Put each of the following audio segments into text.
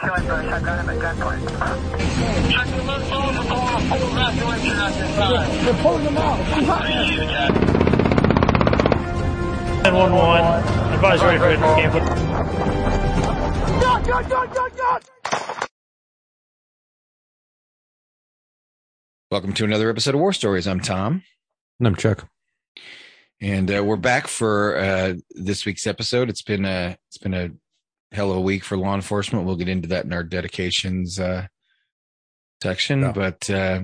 killing brush. I got him at gunpoint. They're pulling them out. 911. Advise ready for God, God! Welcome to another episode of War Stories. I'm Tom, And I'm Chuck. and uh, we're back for uh, this week's episode. It's been a it's been a hell of a week for law enforcement. We'll get into that in our dedications uh, section, Yeah. but uh,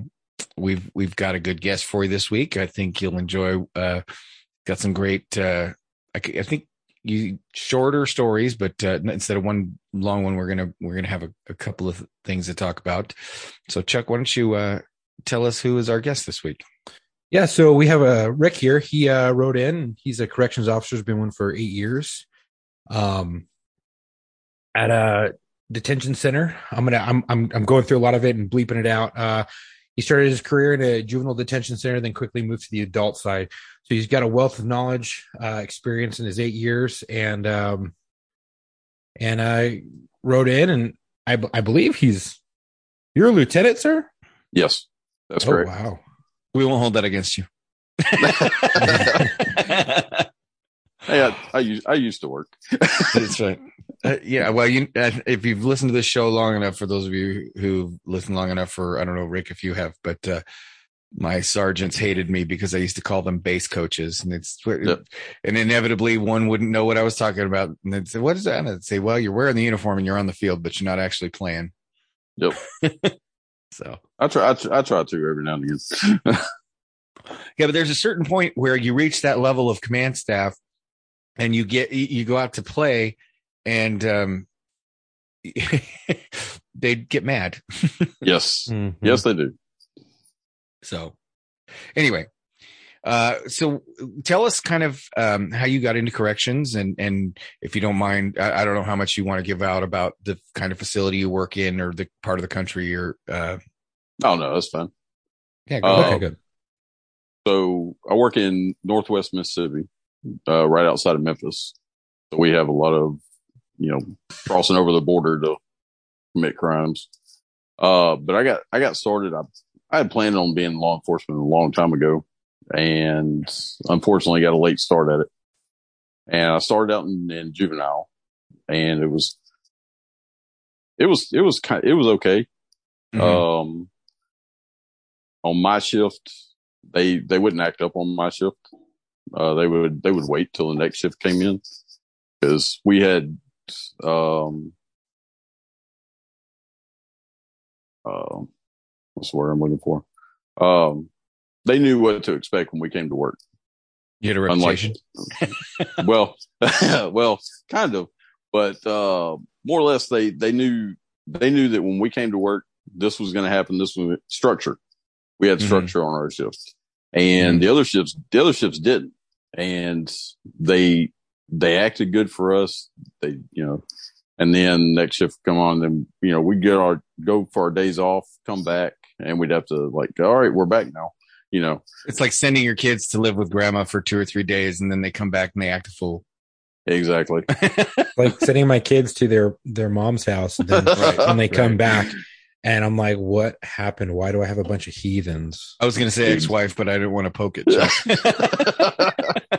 we've we've got a good guest for you this week. I think you'll enjoy. Uh, got some great. Uh, I, I think you shorter stories, but uh, instead of one long one, we're gonna we're gonna have a, a couple of things to talk about. So, Chuck, why don't you uh, tell us who is our guest this week? Yeah, so we have uh, Rick here. He uh, wrote in. He's a corrections officer. Has been one for eight years. Um, at a detention center. I'm gonna. I'm. I'm. I'm going through a lot of it and bleeping it out. Uh, he started his career in a juvenile detention center, then quickly moved to the adult side. So he's got a wealth of knowledge, uh, experience in his eight years, and um, and I wrote in, and I. b- I believe he's. You're a lieutenant, sir. Yes, that's oh correct. wow. We won't hold that against you. I, I used I used to work. That's right. Uh, yeah. Well, you, uh, if you've listened to this show long enough, for those of you who've listened long enough for, I don't know, Rick, if you have, but, uh, my sergeants hated me because I used to call them base coaches and it's, Yep. and inevitably one wouldn't know what I was talking about. And they'd say, what is that? And I'd say, well, you're wearing the uniform and you're on the field, but you're not actually playing. Yep. so, I try I, try- I try to every now and again. Yeah, but there's a certain point where you reach that level of command staff and you get you you go out to play and um they get mad. yes, Mhm. yes, they do. So anyway, uh so tell us kind of um how you got into corrections and and if you don't mind I, I don't know how much you want to give out about the kind of facility you work in or the part of the country you're uh Oh no, that's fine. yeah go Uh. Okay, good. So I work in Northwest Mississippi, uh, right outside of Memphis. So we have a lot of, you know, crossing over the border to commit crimes. Uh, but I got, I got started. I, I had planned on being law enforcement a long time ago and unfortunately got a late start at it. And I started out in, in juvenile and it was, it was, it was kind it was okay. Mhm. Um, on my shift, they they wouldn't act up on my shift. Uh, they would they would wait till the next shift came in because we had um um what's the word I'm looking for? Um, they knew what to expect when we came to work. you had a Unlike, well, well, kind of, but uh, more or less they they knew they knew that when we came to work, this was going to happen. This was structure. We had Mhm. structure on our shifts, and mm-hmm. the other ships, the other shifts didn't, and they they acted good for us. They you know, and then next shift come on, then you know we get our go for our days off, come back, and we'd have to like, all right, we're back now. You know, it's like sending your kids to live with grandma for two or three days and then they come back and they act a fool exactly. like sending my kids to their their mom's house and then Right. when they come Right. back and i'm like what happened why do i have a bunch of heathens I was going to say ex-wife, but I didn't want to poke it. Chuck.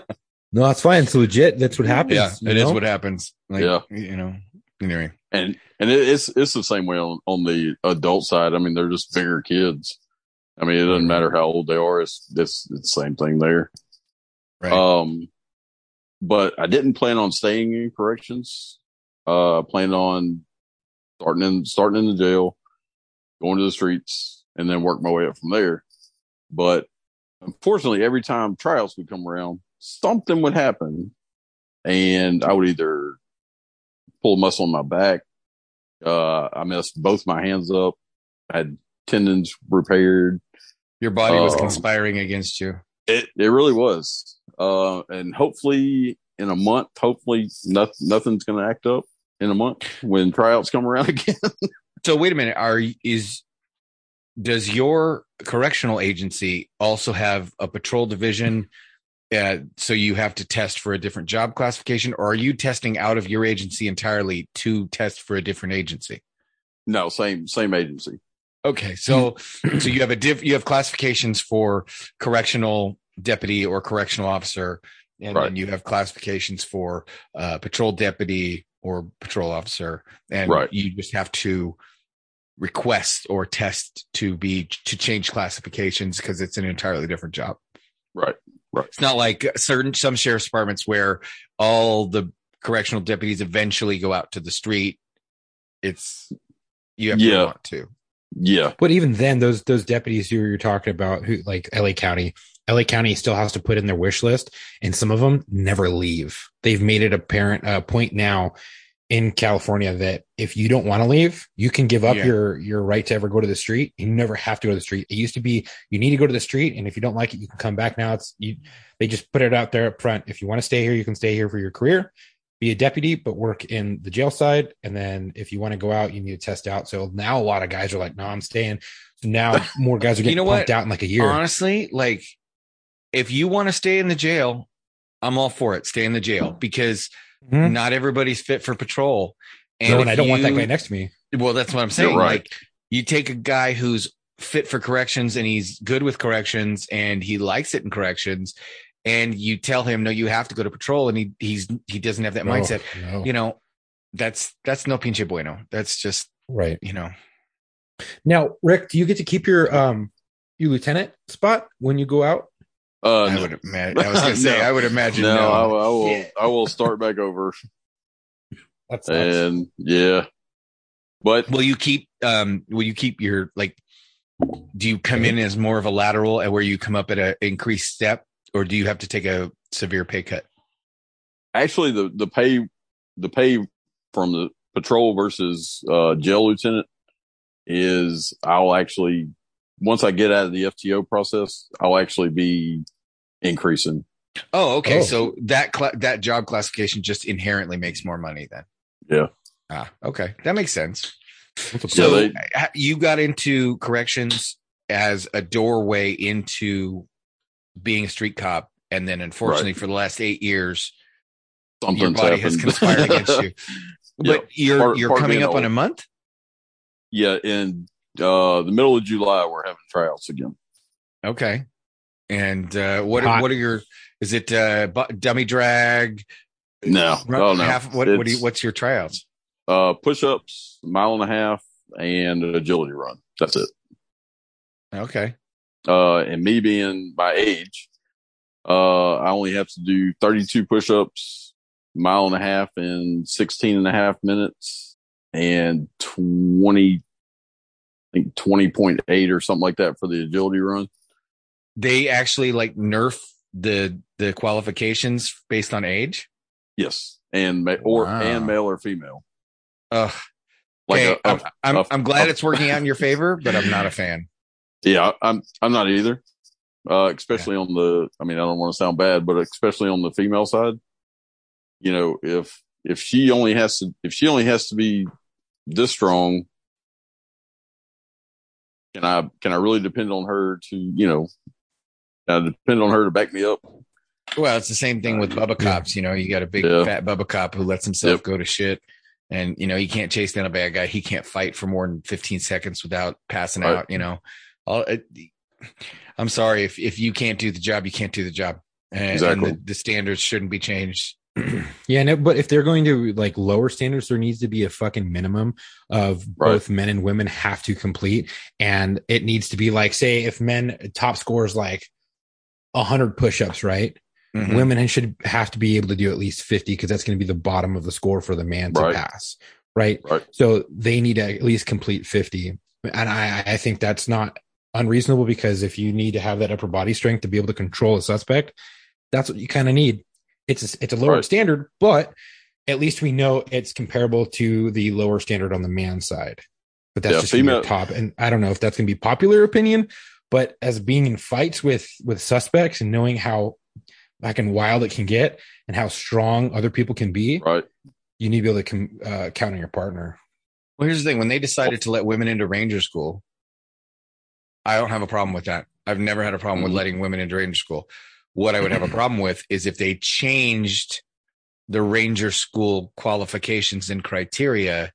no that's fine it's legit that's what happens yeah, you it is know? what happens. Like, Yeah. you know. Anyway, and and it's it's the same way on on the adult side. I mean, they're just bigger kids. I mean, it doesn't matter how old they are. It's it's, it's the same thing there. right. Um, but I didn't plan on staying in corrections. Uh, I planned on starting in starting in the jail, going to the streets, and then work my way up from there. But unfortunately, every time tryouts would come around, something would happen, and I would either pull a muscle in my back. Uh, I messed both my hands up. I had tendons repaired. Your body was um, conspiring against you. It it really was. Uh, and hopefully in a month, hopefully nothing nothing's going to act up in a month when tryouts come around again. So wait a minute. Are is does your correctional agency also have a patrol division? Uh, so you have to test for a different job classification, or are you testing out of your agency entirely to test for a different agency? No, same same agency. Okay, so so you have a diff, you have classifications for correctional deputy or correctional officer, and Right. then you have classifications for uh, patrol deputy or patrol officer, and Right. you just have to request or test to be to change classifications because it's an entirely different job. Right. Right. It's not like certain some sheriff's departments where all the correctional deputies eventually go out to the street. It's you have to want to. Yeah. But even then, those those deputies who you're talking about, who like LA County, LA County still has to put in their wish list, and some of them never leave. They've made it apparent uh, point now in California that if you don't want to leave, you can give up Yeah. your your right to ever go to the street. You never have to go to the street. It used to be you need to go to the street, and if you don't like it, you can come back. Now it's you. They just put it out there up front. If you want to stay here, you can stay here for your career. Be a deputy, but work in the jail side. And then if you want to go out, you need to test out. So now a lot of guys are like, no, I'm staying. So now more guys are getting know pumped what? out in like a year. Honestly, like if you want to stay in the jail, I'm all for it. Stay in the jail because Mhm. not everybody's fit for patrol. And no, and I don't want that guy next to me. Well, that's what I'm saying. You're right. Like you take a guy who's fit for corrections and he's good with corrections and he likes it in corrections, and you tell him no, you have to go to patrol, and he he's he doesn't have that Oh, mindset. no. You know, that's that's no pinche bueno. That's just right. you know. Now, Rick, do you get to keep your um your lieutenant spot when you go out? Uh, I no. would imagine. I was going to say. No. I would imagine no, no. I, I will. Yeah. I will start back over, That's and yeah, but will you keep um will you keep your like do you come in as more of a lateral and where you come up at a increased step or do you have to take a severe pay cut actually, the the pay the pay from the patrol versus uh, jail lieutenant is I'll actually once I get out of the FTO process, I'll actually be increasing. oh okay. Oh. so that cla that job classification just inherently makes more money then? Yeah. ah okay. That makes sense. So they- you got into corrections as a doorway into being a street cop and then unfortunately for the last eight years your Something's body has conspired against you. Yeah. but you're Part- you're part coming being up on a month? Yeah, in uh, the middle of July, we're having tryouts again. Okay. And uh, what Hot. what are your? Is it uh, bu- dummy drag? No, Run- oh no. Half, what what do you, what's your tryouts? uh, push ups, mile and a half, and an agility run. That's it. Okay. Uh, and me being my age, uh, I only have to do 32 push ups, mile and a half in 16 and a half minutes and 20, I think 20.8 or something like that for the agility run. They actually like nerf the the qualifications based on age. Yes. And, or, Wow. and male or female. Ugh. Like okay. a- a- I'm I'm, a- I'm glad a- it's working out in your favor, but I'm not a fan. Yeah, I'm I'm not either. Uh, especially on the, I mean, I don't want to sound bad, but especially on the female side, you know, if if she only has to, if she only has to be this strong, can I can I really depend on her to, you know, I depend on her to back me up? Well, it's the same thing with Bubba cops. You know, you got a big Yeah. fat Bubba cop who lets himself Yep. go to shit, and you know he can't chase down a bad guy. He can't fight for more than 15 seconds without passing Right. out. You know, All, it, I'm sorry if if you can't do the job, you can't do the job, and, Exactly. and the, the standards shouldn't be changed. Yeah, no, but if they're going to like lower standards, there needs to be a fucking minimum of Right. both men and women have to complete, and it needs to be like, say, if men top scores like hundred push-ups, right? Mhm. Women should have to be able to do at least fifty because that's going to be the bottom of the score for the man to Right. pass, right? Right. So they need to at least complete fifty, and I, I think that's not unreasonable because if you need to have that upper body strength to be able to control a suspect, that's what you kind of need. It's a, it's a lower Right. standard, but at least we know it's comparable to the lower standard on the man side. But that's Yeah, just female female- top, and I don't know if that's going to be popular opinion. But as being in fights with with suspects and knowing how back and wild it can get and how strong other people can be, Right. you need to be able to com- uh, count on your partner. Well, here's the thing: when they decided to let women into Ranger School, I don't have a problem with that. I've never had a problem with Mhm. letting women into Ranger School. What I would have a problem with is if they changed the Ranger School qualifications and criteria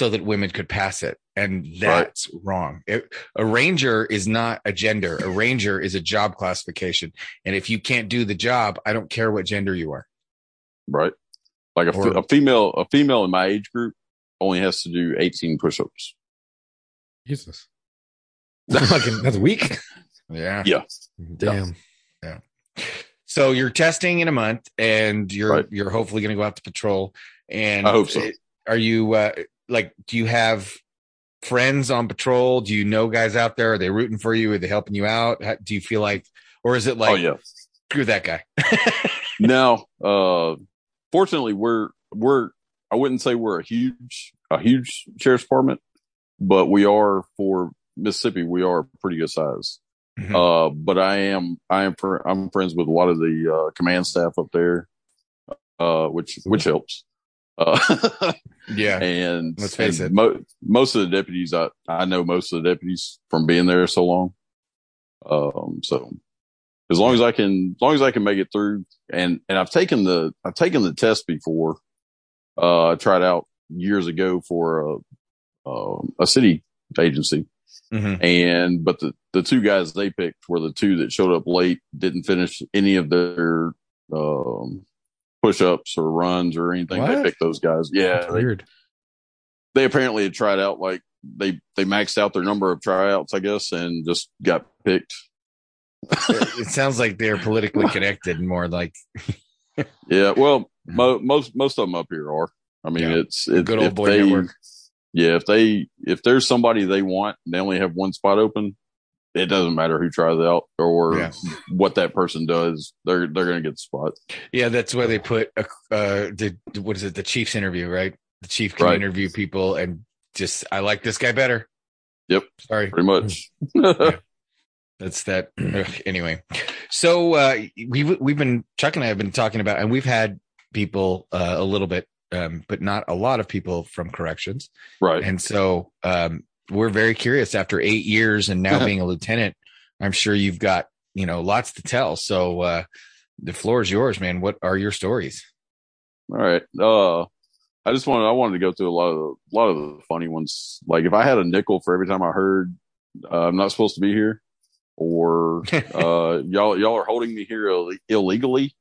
so that women could pass it. and that's wrong. It- a ranger is not a gender. A ranger is a job classification, and if you can't do the job, I don't care what gender you are. right? Like a, Or- a female, a female in my age group only has to do 18 push-ups. Jesus. Fucking- that's weak. Yeah. Yeah. Damn. So you're testing in a month, and you're Right. you're hopefully going to go out to patrol. And I hope so. Are you uh, like? Do you have friends on patrol? Do you know guys out there? Are they rooting for you? Are they helping you out? How, do you feel like, or is it like, oh yeah. screw that guy? now, uh, fortunately, we're we're I wouldn't say we're a huge a huge sheriff's department, but we are for Mississippi. We are pretty good size. Mhm. Uh, but I am I am fr- I'm friends with a lot of the uh, command staff up there, uh, which which helps. Uh, yeah. and Let's face and it. mo- most of the deputies I I know most of the deputies from being there so long. Um, so as long as I can, as long as I can make it through, and and I've taken the I've taken the test before. Uh, I tried out years ago for a um, a city agency, Mhm. and but the the two guys they picked were the two that showed up late, didn't finish any of their um, push ups or runs or anything. What? They picked those guys. Yeah, That's they, weird. they apparently had tried out like they they maxed out their number of tryouts, I guess, and just got picked. it sounds like they're politically connected and more like Yeah, well, mo- most most of them up here are. I mean, Yeah. it's it, Good old boy they, network. Yeah, if they if there's somebody they want, and they only have one spot open. It doesn't matter who tries out or Yeah. what that person does. They're they're gonna get the spot. Yeah, that's why they put a, uh the what is it? The chief's interview, right? The chief can Right. interview people and just I like this guy better. Yep. Sorry, Pretty much. that's that. anyway, so uh we've we've been Chuck and I have been talking about, and we've had people uh, a little bit, um, but not a lot of people from corrections, right. and so um we're very curious after eight years and now being a lieutenant. I'm sure you've got you know lots to tell. So uh the floor is yours, man. What are your stories? All right. Uh, I just wanted I wanted to go through a lot of the, a lot of the funny ones. Like if I had a nickel for every time I heard uh, I'm not supposed to be here, or uh, y'all y'all are holding me here Ill- illegally.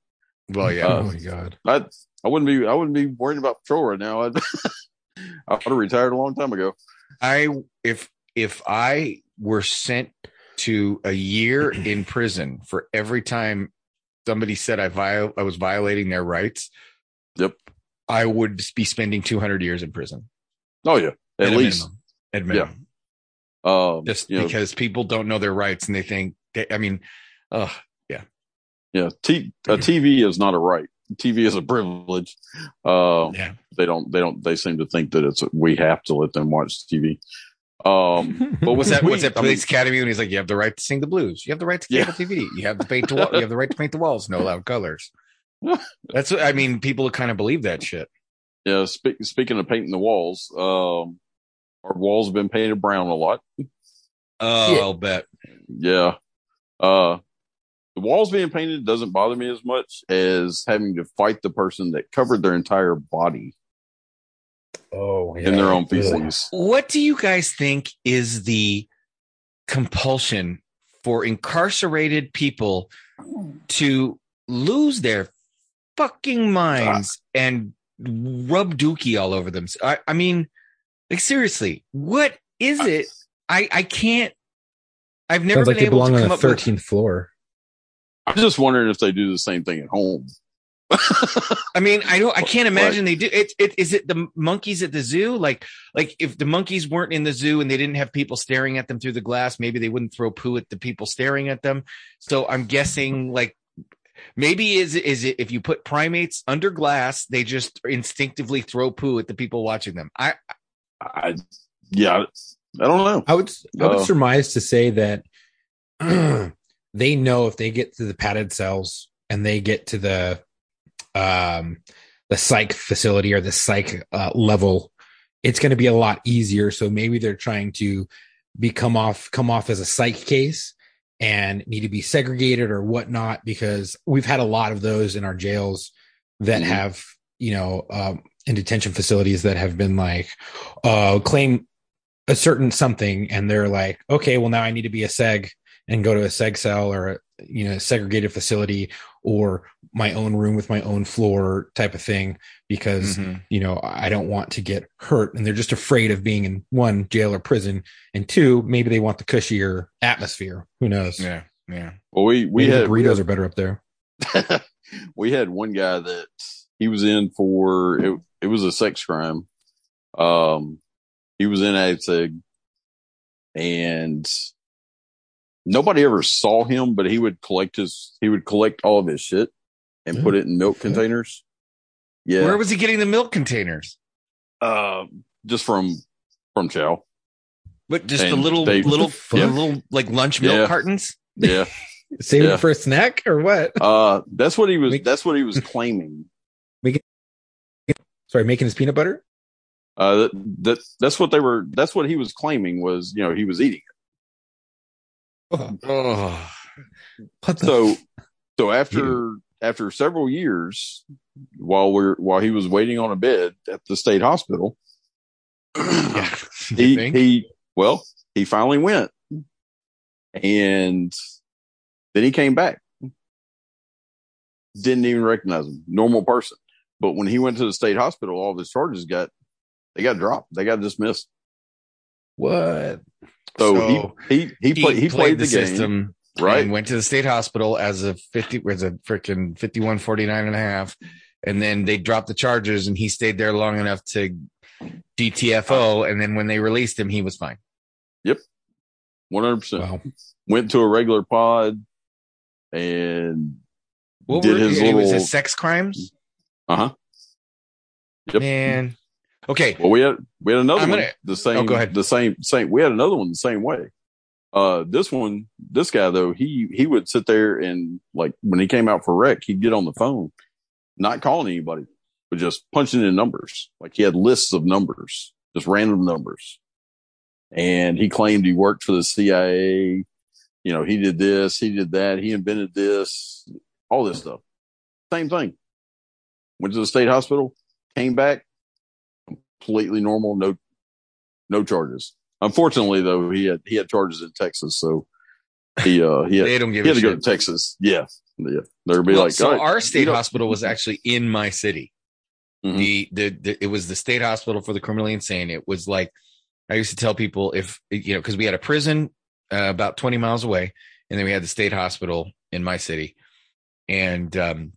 Well, yeah. Uh, oh my god. I I wouldn't be I wouldn't be worried about patrol right now. I'd I would have retired a long time ago. I if if I were sent to a year in prison for every time somebody said I viol I was violating their rights, Yep. I would be spending 200 years in prison Oh yeah, at, a least. minimum. At minimum. Um, Just you know, because people don't know their rights and they think they, I mean, oh yeah, T- a TV is not a right. TV is a privilege. Uh, yeah. they don't they don't they seem to think that it's we have to let them watch TV. Um, What was that? What's that I mean- police academy? And he's like, you have the right to sing the blues. You have the right to Yeah. cable TV. You have to paint To, wall. You have the right to paint the walls. No loud colors. That's what I mean. People kind of believe that shit. Yeah, spe- speaking of painting the walls, um, our walls have been painted brown a lot. Oh, Yeah. I'll bet. Yeah. Uh, the walls being painted doesn't bother me as much as having to fight the person that covered their entire body Oh, in their own feces. What do you guys think is the compulsion for incarcerated people to lose their fucking minds and rub dookie all over them? I, I mean, like seriously, what is it? I I can't. I've never Sounds like been they able belong to on come the up with. thirteenth floor. I'm just wondering if they do the same thing at home. I mean, I don't. I can't imagine they do. It, it is it the monkeys at the zoo? Like, like if the monkeys weren't in the zoo and they didn't have people staring at them through the glass, maybe they wouldn't throw poo at the people staring at them. So I'm guessing, like, maybe is it is it if you put primates under glass, they just instinctively throw poo at the people watching them. I I, yeah, I don't know. I would I would Uh, surmise to say that they know if they get to the padded cells and they get to the um the psych facility or the psych uh, level, it's going to be a lot easier. So maybe they're trying to become off come off as a psych case and need to be segregated or whatnot because we've had a lot of those in our jails that Mhm. have you know um, in detention facilities that have been like uh claim a certain something and they're like, okay, well now I need to be a seg and go to a seg cell or a, you know, segregated facility or my own room with my own floor type of thing because Mhm. you know I don't want to get hurt and they're just afraid of being in one jail or prison and two maybe they want the cushier atmosphere who knows Yeah, yeah. Well, we we maybe had the burritos are better up there we had one guy that he was in for it. It was a sex crime. Um, he was in ASIG, and nobody ever saw him, but he would collect his he would collect all of his shit and Yeah. put it in milk Okay. containers. Yeah, Where was he getting the milk containers? uh, just from from Chow. But just the little, they- little, the yeah, little like lunch milk Yeah. cartons. Yeah, Saving Yeah. it for a snack or what uh, that's what he was. Make- That's what he was claiming. Making, sorry making his peanut butter Uh, that, that that's what they were. That's what he was claiming was you know he was eating. Oh, so so after after several years while we're while he was waiting on a bed at the state hospital yeah. He think? he well he finally went. And then he came back. Didn't even recognize him. Normal person. But when he went to the state hospital all of his charges got they got dropped. They got dismissed. What so, So, he he he, play, he played, the, game system, right And went to the state hospital as a 50, was a freaking 51, 49 and a half. And then they dropped the charges and he stayed there long enough to DTFO. And then when they released him, he was fine. Yep. 100% wow went to a regular pod and What did were his it was little his sex crimes? uh-huh Yep. Man. Okay. well we had we had another I'm one the same Oh, go ahead. the same same we had another one the same way. Uh this one this guy though he he would sit there and like when he came out for rec he'd get on the phone not calling anybody but just punching in numbers. Like he had lists of numbers just random numbers. And he claimed he worked for the cia you know he did this he did that he invented this all this stuff. Same thing. Went to the state hospital came back completely normal no no charges unfortunately though he had he had charges in texas so he uh he had, They don't he had to go to texas yeah yeah they'd be Well, like so right, our state hospital was actually in my city. Mhm. The, the the it was the state hospital for the criminally insane. It was like I used to tell people if you know because we had a prison uh, about twenty miles away, and then we had the state hospital in my city, and um,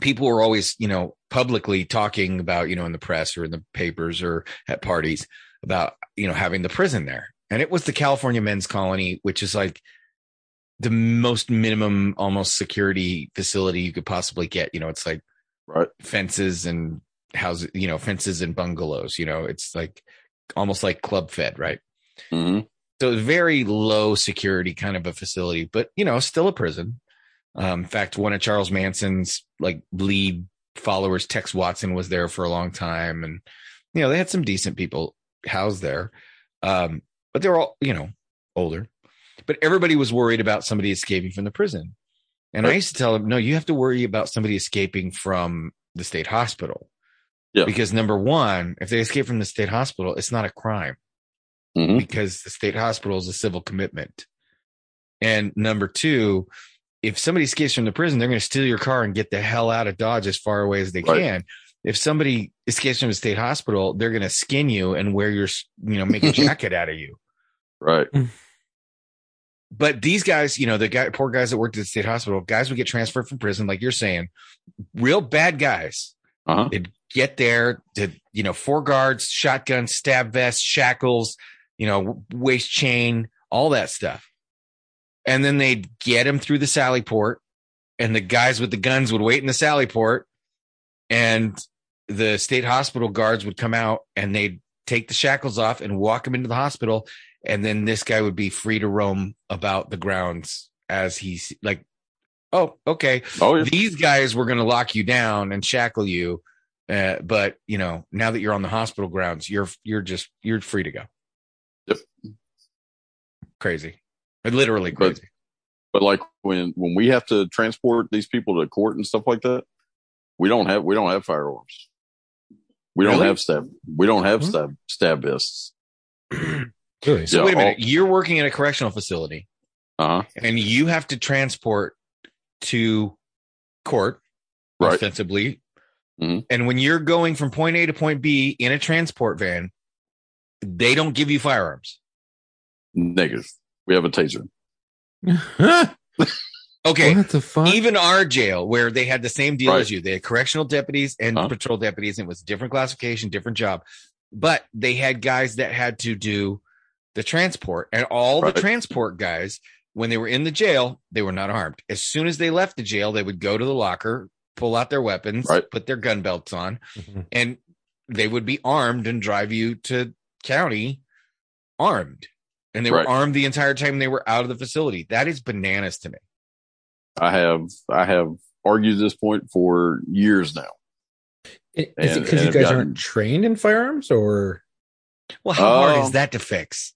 people were always you know publicly talking about you know in the press or in the papers or at parties about you know having the prison there, and it was the California Men's Colony, which is like the most minimum almost security facility you could possibly get. You know, it's like right fences and houses, you know, fences and bungalows. You know, it's like almost like club fed, right? hmm So it's very low security kind of a facility, but you know, still a prison. Um, in fact, one of Charles Manson's like lead followers, Tex Watson, was there for a long time, and you know, they had some decent people housed there. Um, but they were all, you know, older. But everybody was worried about somebody escaping from the prison. And I used to tell them, no, you have to worry about somebody escaping from the state hospital. Yeah. Because number one, if they escape from the state hospital, it's not a crime hmm because the state hospital is a civil commitment. And number two, if somebody escapes from the prison, they're going to steal your car and get the hell out of Dodge as far away as they Right. can. If somebody escapes from the state hospital, they're going to skin you and wear your, you know, make a jacket out of you. right But these guys, you know, the guy, poor guys that worked at the state hospital, guys would get transferred from prison, like you're saying, real bad guys. uh-huh They'd get there to, you know, four guards, shotgun, stab vest, shackles, you know, waist chain, all that stuff. And then they'd get him through the sally port, and the guys with the guns would wait in the sally port, and the state hospital guards would come out and they'd take the shackles off and walk him into the hospital. And then this guy would be free to roam about the grounds as he's like, oh, okay, oh yeah these guys were going to lock you down and shackle you uh, but you know now that you're on the hospital grounds you're you're just you're free to go Yep. crazy literally But- crazy but like when when we have to transport these people to court and stuff like that we don't have we don't have firearms we don't have stab we don't have Hmm. stab stab vests Really? So Yeah, wait a minute. all- You're working in a correctional facility Uh huh. and you have to transport to court Right. ostensibly. Mhm. And when you're going from point A to point B in a transport van, they don't give you firearms. Negative. We have a taser. Huh? Okay. What the fuck? Even our jail, where they had the same deal Right. as you, they had correctional deputies and Huh? patrol deputies, and it was a different classification, different job. But they had guys that had to do the transport, and all Right. the transport guys, when they were in the jail, they were not armed. As soon as they left the jail, they would go to the locker, pull out their weapons, Right. put their gun belts on, Mhm. and they would be armed and drive you to county armed. And they Right. were armed the entire time they were out of the facility. That is bananas to me. I have I have argued this point for years now. Is it because you guys gotten- aren't trained in firearms or? Well, how hard Um, is that to fix?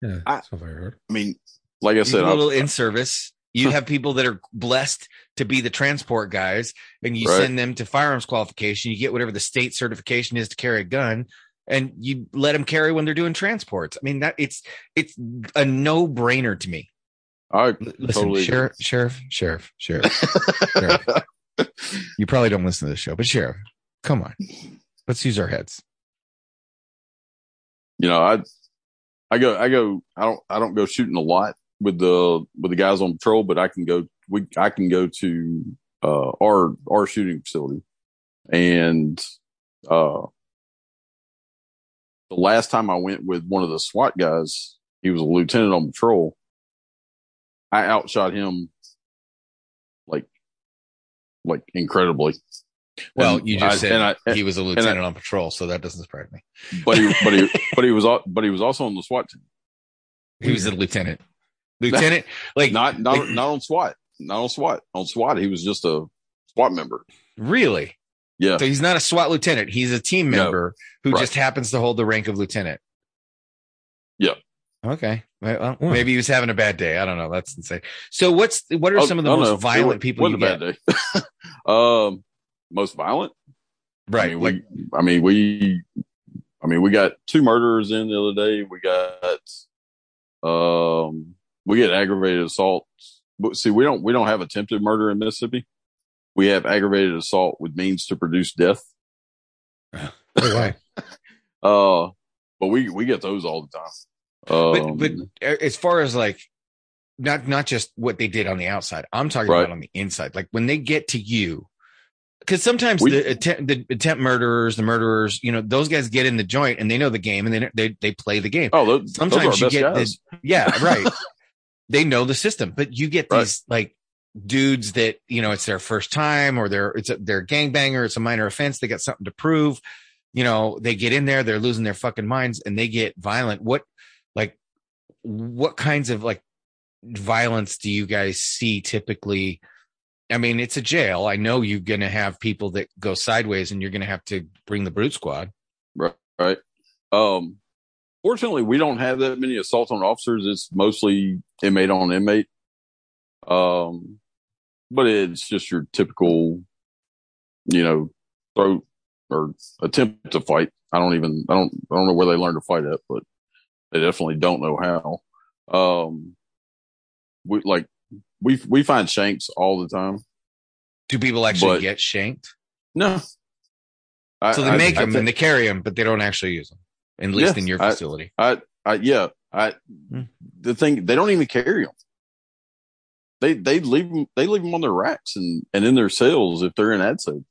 Yeah, I- it's not very hard. I mean, like I You said, a little I've- in service. You have people that are blessed to be the transport guys, and you Right. send them to firearms qualification. You get whatever the state certification is to carry a gun, and you let them carry when they're doing transports. I mean, that it's it's a no brainer to me. I Listen, Totally sheriff, sheriff, sheriff, sheriff. Sheriff. you probably don't listen to the show, but sheriff, come on, let's use our heads. you know, I I go I go I don't I don't go shooting a lot with the with the guys on patrol, but I can go we I can go to uh our our shooting facility. And uh the last time I went with one of the SWAT guys, he was a lieutenant on patrol. I outshot him like like incredibly. Well, And you just I- said I- he was a lieutenant on patrol, so that doesn't surprise me. but he but he but he was but he was also on the SWAT team. He was a lieutenant. Lieutenant, like not not like- not on SWAT, not on SWAT. On SWAT, he was just a SWAT member. really. Yeah, So he's not a SWAT lieutenant. He's a team No. member who Right. just happens to hold the rank of lieutenant. Yeah. Okay. Well, Hmm. maybe he was having a bad day. I don't know. That's insane. So what's what are Oh, some of the most no, it violent wa- people you a bad day. um, most violent. Right. I mean, like we. I mean, we. I mean, we got two murderers in the other day. We got. Um, we get aggravated assault. But see, we don't. We don't have attempted murder in Mississippi. We have aggravated assault with means to produce death. Oh, why? Uh, but we we get those all the time. Um, but but as far as like not not just what they did on the outside, I'm talking Right. about on the inside. Like when they get to you, because sometimes We- the attempt the attempt murderers, the murderers, you know, those guys get in the joint and they know the game and they they they play the game. oh, those, Sometimes those you get guys. this, yeah, right. they know the system, but you get Right. these like dudes that you know it's their first time or they're it's a, they're gangbanger. It's a minor offense. They got something to prove. You know, they get in there, they're losing their fucking minds, and they get violent. What like what kinds of like violence do you guys see typically? I mean, it's a jail. I know you're going to have people that go sideways, and you're going to have to bring the brute squad. right? Um, fortunately, we don't have that many assaults on officers. It's mostly inmate on inmate. Um, but it's just your typical, you know, throat or attempt to fight. I don't even, I don't, I don't know where they learn to fight at, but they definitely don't know how. Um, we like, we, we find shanks all the time. Do people actually But- get shanked? No. I- So they I- make I them think- and they carry them, but they don't actually use them, at least Yeah, in your facility. I, I, yeah, I, Hmm. the thing, they don't even carry them. They, they leave them, they leave them on their racks and, and in their cells if they're in ADSA.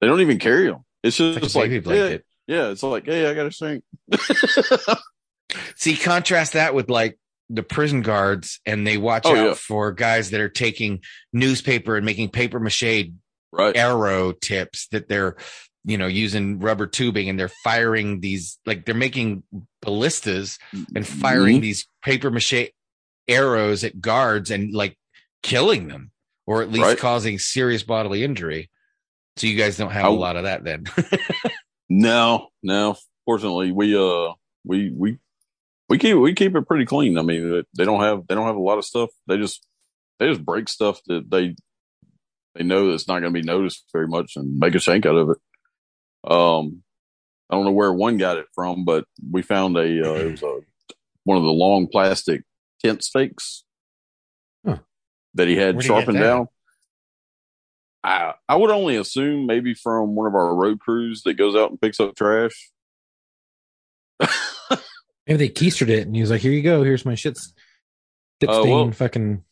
They don't even carry them. It's just It's like baby yeah, yeah, it's like, hey, I got a shank. See, contrast that with like the prison guards, and they watch Oh, out yeah. for guys that are taking newspaper and making paper mache right. arrow tips that they're, you know, using rubber tubing and they're firing these, like they're making ballistas and firing Mhm. these paper mache arrows at guards and like killing them or at least Right. causing serious bodily injury. So you guys don't have I- a lot of that then. No, no. Fortunately, we, uh, we, we, we keep, we keep it pretty clean. I mean, they don't have, they don't have a lot of stuff. They just, they just break stuff that they, they know that's not going to be noticed very much and make a shank out of it. Um, I don't know where one got it from, but we found a, uh, it was a, one of the long plastic tent stakes. That he had Where'd he get sharpened down. I I would only assume maybe from one of our road crews that goes out and picks up trash. Maybe they keistered it and he was like, "Here you go. Here's my shits." Dip Uh, stain, well- fucking.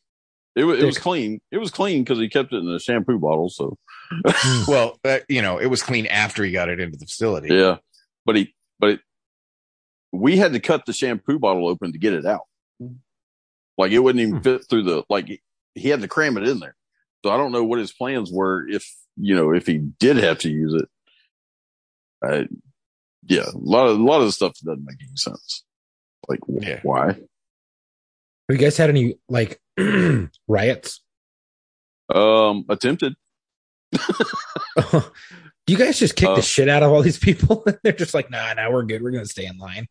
It, wa- it was clean. It was clean because he kept it in a shampoo bottle. So Well, uh, you know, it was clean after he got it into the facility. yeah, but he but it, we had to cut the shampoo bottle open to get it out. Like it wouldn't even Hmm. fit through the like he had to cram it in there. So I don't know what his plans were if you know if he did have to use it. I, yeah, a lot of a lot of the stuff doesn't make any sense. Like Yeah. why? Have you guys had any like riots? Um, attempted. Do you guys just kick Uh, the shit out of all these people? They're just like, nah, nah, we're good. We're gonna stay in line.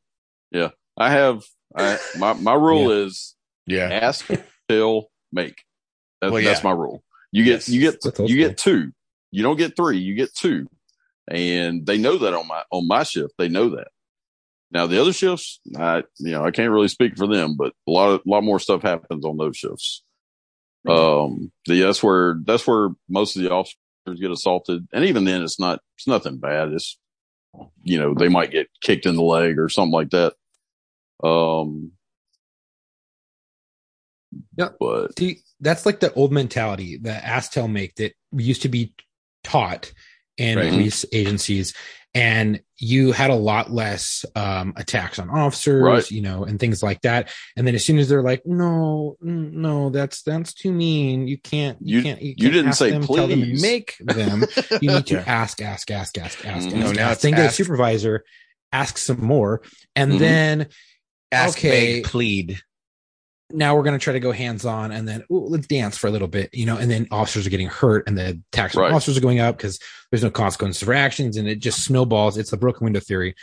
Yeah, I have I my my rule is Yeah. ask, tell, make. That's, Well, that's my rule. You get Yes. you get you school. get two. You don't get three. You get two, and they know that on my on my shift. They know that. Now the other shifts, I you know I can't really speak for them, but a lot of a lot more stuff happens on those shifts. Um, the, that's where that's where most of the officers get assaulted, and even then, it's not it's nothing bad. It's you know they might get kicked in the leg or something like that. Um, Yeah. but See, that's like the old mentality, that ask, tell, make that used to be taught in Right. police agencies. And you had a lot less um, attacks on officers, Right. you know, and things like that. And then as soon as they're like, no, no, that's that's too mean. You can't, you, You- can't, you, you can't didn't say them, tell them, and please. make them. You need to Yeah. ask, ask, ask, ask, ask, Mhm. ask. No, now ask. it's Then get a supervisor, ask some more, and Mhm. then Ask, Okay. beg, plead. Now we're going to try to go hands on and then ooh, let's dance for a little bit, you know, and then officers are getting hurt and the tax Right. officers are going up because there's no consequences for actions and it just snowballs. It's the broken window theory.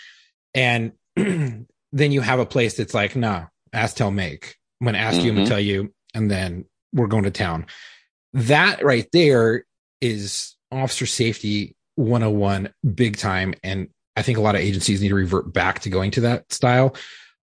And then you have a place that's like, nah, ask, tell, make. I'm going to ask you, I'm going to tell you, and then we're going to town. That right there is officer safety 101 big time. And I think a lot of agencies need to revert back to going to that style.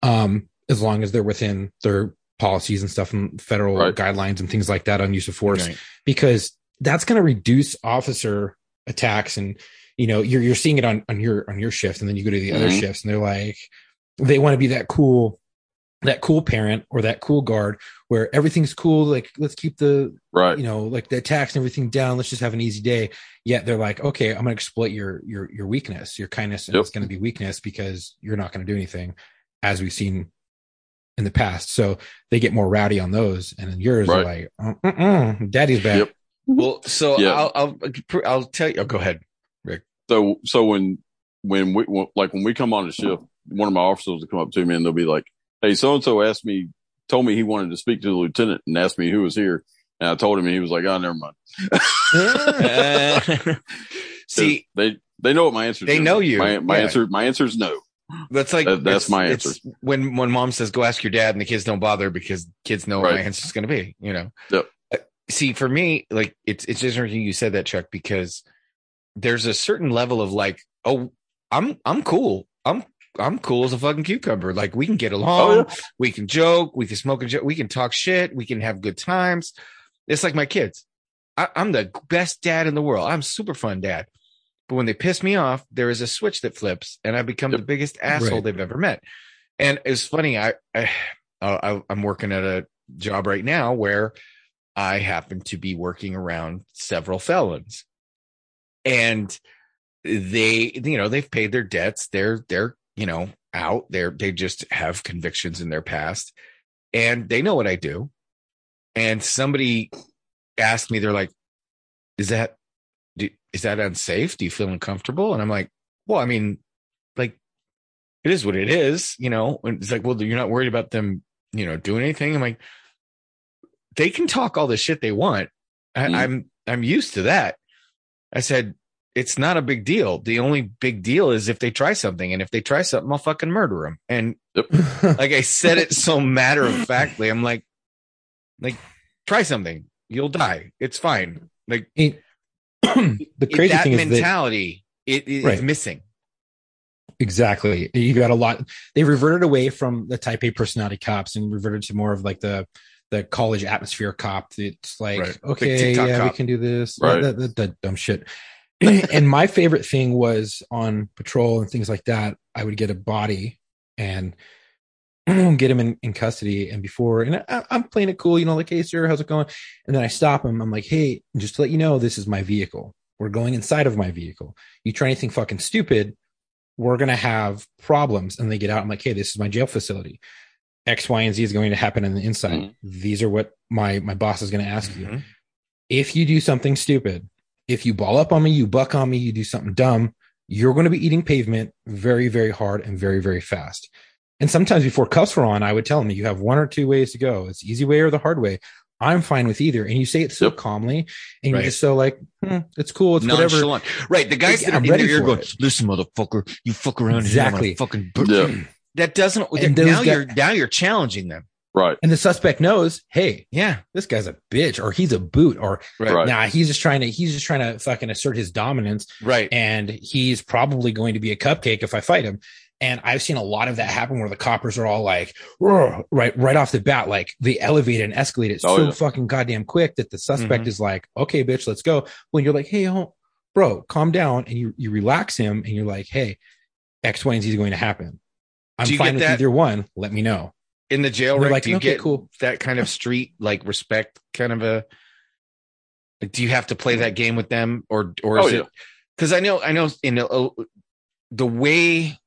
Um, as long as they're within their policies and stuff and federal Right. guidelines and things like that on use of force, Right. because that's going to reduce officer attacks. And, you know, you're, you're seeing it on, on your, on your shift. And then you go to the other Mhm. shifts and they're like, they want to be that cool, that cool parent or that cool guard where everything's cool. Like, let's keep the, right, you know, like the attacks and everything down. Let's just have an easy day. Yet they're like, okay, I'm going to exploit your your your weakness, your kindness, and Yep. it's going to be weakness because you're not going to do anything, as we've seen in the past. So they get more rowdy on those, and then yours are like, uh, uh-uh, daddy's back. Yep. Well, so Yeah. I'll, I'll I'll tell you. Oh, go ahead. Rick. So so when when we when, like when we come on the shift, one of my officers will come up to me and they'll be like, "Hey, so and so asked me, told me he wanted to speak to the lieutenant and asked me who was here." And I told him, and he was like, "Oh, never mind." Uh, see, they they know what my answer. Is. They is. know you. My, my Yeah. answer my answer is no. That's like That- that's my it's answer. When when mom says, "Go ask your dad," and the kids don't bother because kids know what my Right. answer is going to be. You know. Yep. Uh, See, for me, like it's it's interesting you said that, Chuck, because there's a certain level of like, oh, I'm I'm cool. I'm I'm cool as a fucking cucumber. Like we can get along. Oh, yeah. We can joke. We can smoke a joke. We can talk shit. We can have good times. It's like my kids. I, I'm the best dad in the world. I'm super fun dad. But when they piss me off, there is a switch that flips, and I become the biggest asshole Right. they've ever met. And it's funny. I, I uh, I I'm working at a job right now where I happen to be working around several felons, and they you know they've paid their debts. They're they're you know out. They're they just have convictions in their past, and they know what I do. And somebody asked me, they're like, "Is that do, is that unsafe? Do you feel uncomfortable?" And I'm like, "Well, I mean, like, it is what it is, you know." And it's like, "Well, you're not worried about them, you know, doing anything." I'm like, "They can talk all the shit they want. I, Mm. I'm I'm used to that." I said, "It's not a big deal. The only big deal is if they try something, and if they try something, I'll fucking murder them." And like I said it so matter of factly. I'm like, like try something, you'll die. It's fine. Like the crazy that thing is that mentality, it is Right. missing. Exactly. You got a lot. They reverted away from the type A personality cops and reverted to more of like the the college atmosphere cop. It's like, Right. Okay, yeah, cop. we can do this. Right. That, that, that dumb shit. and my favorite thing was on patrol and things like that. I would get a body and get him in, in custody. And before, and I, I'm playing it cool, you know, like, hey, sir, how's it going? And then I stop him. I'm like, hey, just to let you know, this is my vehicle. We're going inside of my vehicle. You try anything fucking stupid, we're going to have problems. And they get out. I'm like, hey, this is my jail facility. X, Y, and Z is going to happen on the inside. Mhm. These are what my, my boss is going to ask you. Mhm. If you do something stupid, if you ball up on me, you buck on me, you do something dumb, you're going to be eating pavement very, very hard and very, very fast. And sometimes before cuffs were on, I would tell them you have one or two ways to go. It's the easy way or the hard way. I'm fine with either. And you say it so Yep. calmly and Right. you're just so like, hmm, it's cool. It's whatever. Nonchalant. Right. The guys Yeah, that are in their ready ear going, it. listen, motherfucker, you fuck around Exactly. and fucking Yeah. that doesn't And now guys- you're now you're challenging them. Right. And the suspect knows, hey, Yeah. this guy's a bitch or he's a boot or Right. Right. nah, he's just trying to, he's just trying to fucking assert his dominance. Right. and he's probably going to be a cupcake if I fight him. And I've seen a lot of that happen where the coppers are all like, right, right off the bat, like they elevate and escalate it Oh, so yeah. fucking goddamn quick that the suspect Mhm. is like, okay, bitch, let's go. When you're like, hey, oh, bro, calm down, and you you relax him, and you're like, hey, X, Y, and Z is going to happen. I'm fine with that- either one. Let me know. In the jail, And like, do you okay, get cool. that kind of street like respect kind of a like, do you have to play that game with them or or is Oh, it because I know I know in the, the way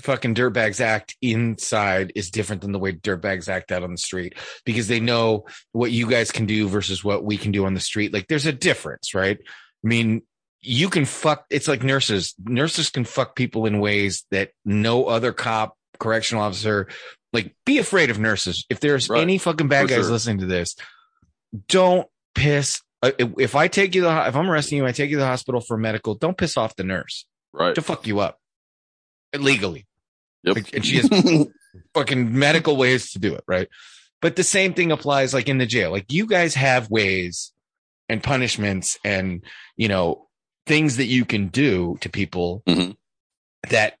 fucking dirtbags act inside is different than the way dirtbags act out on the street because they know what you guys can do versus what we can do on the street. Like there's a difference, right? I mean, you can fuck. It's like nurses. Nurses can fuck people in ways that no other cop, correctional officer, like be afraid of nurses. If there's Right. any fucking bad For guys sure. listening to this, don't piss. uh, If I take you, to the, if I'm arresting you, I take you to the hospital for medical. Don't piss off the nurse Right. to fuck you up illegally. Yep. Like, and she has fucking medical ways to do it, right? But the same thing applies like in the jail. Like you guys have ways and punishments and, you know, things that you can do to people Mhm. that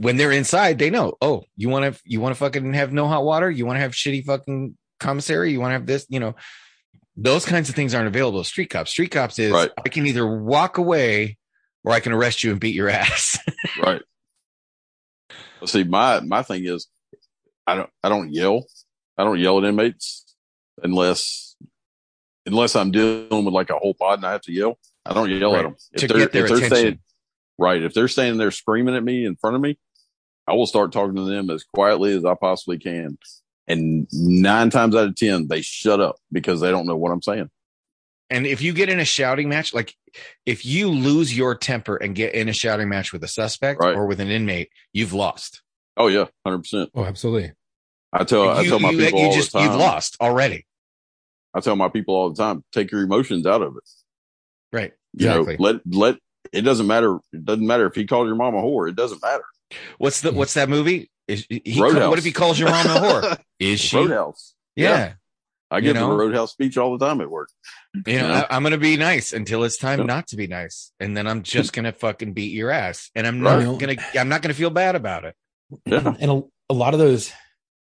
when they're inside, they know, oh, you want to, you want to fucking have no hot water. You want to have shitty fucking commissary. You want to have this, you know, those kinds of things aren't available. Street cops, street cops is Right. I can either walk away or I can arrest you and beat your ass. right. See, my my thing is, I don't I don't yell. I don't yell at inmates unless unless I'm dealing with like a whole pod and I have to yell. I don't yell Right. at them to get their attention. Staying, right. If they're standing there screaming at me in front of me, I will start talking to them as quietly as I possibly can. And nine times out of ten, they shut up because they don't know what I'm saying. And if you get in a shouting match, like if you lose your temper and get in a shouting match with a suspect Right. or with an inmate, you've lost. Oh yeah, hundred percent. Oh, absolutely. I tell I tell my you- people you all just the time. you've lost already. I tell my people all the time, take your emotions out of it. Right. You Exactly. know, let let it doesn't matter. It doesn't matter if he called your mom a whore. It doesn't matter. What's the what's that movie? Is he Roadhouse. what if he calls your mom a whore? Is she? Roadhouse. Yeah. I You give know? a roadhouse speech all the time at work. You know, You know? I, I'm gonna be nice until it's time Yeah. not to be nice, and then I'm just gonna fucking beat your ass, and I'm Right. not gonna I'm not gonna feel bad about it. Yeah. And a, a lot of those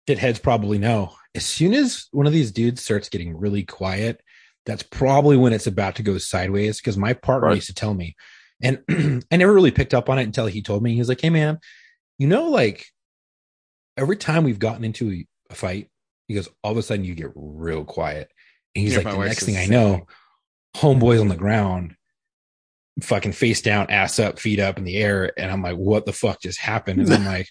shitheads probably know as soon as one of these dudes starts getting really quiet, that's probably when it's about to go sideways. Because my partner Right. used to tell me, and I never really picked up on it until he told me. He was like, "Hey, man, you know, like every time we've gotten into a, a fight, he goes, all of a sudden you get real quiet." And he's Yeah, like, "The next thing I know, homeboy's on the ground." fucking face down, ass up, feet up in the air. And I'm like, what the fuck just happened? And I'm like,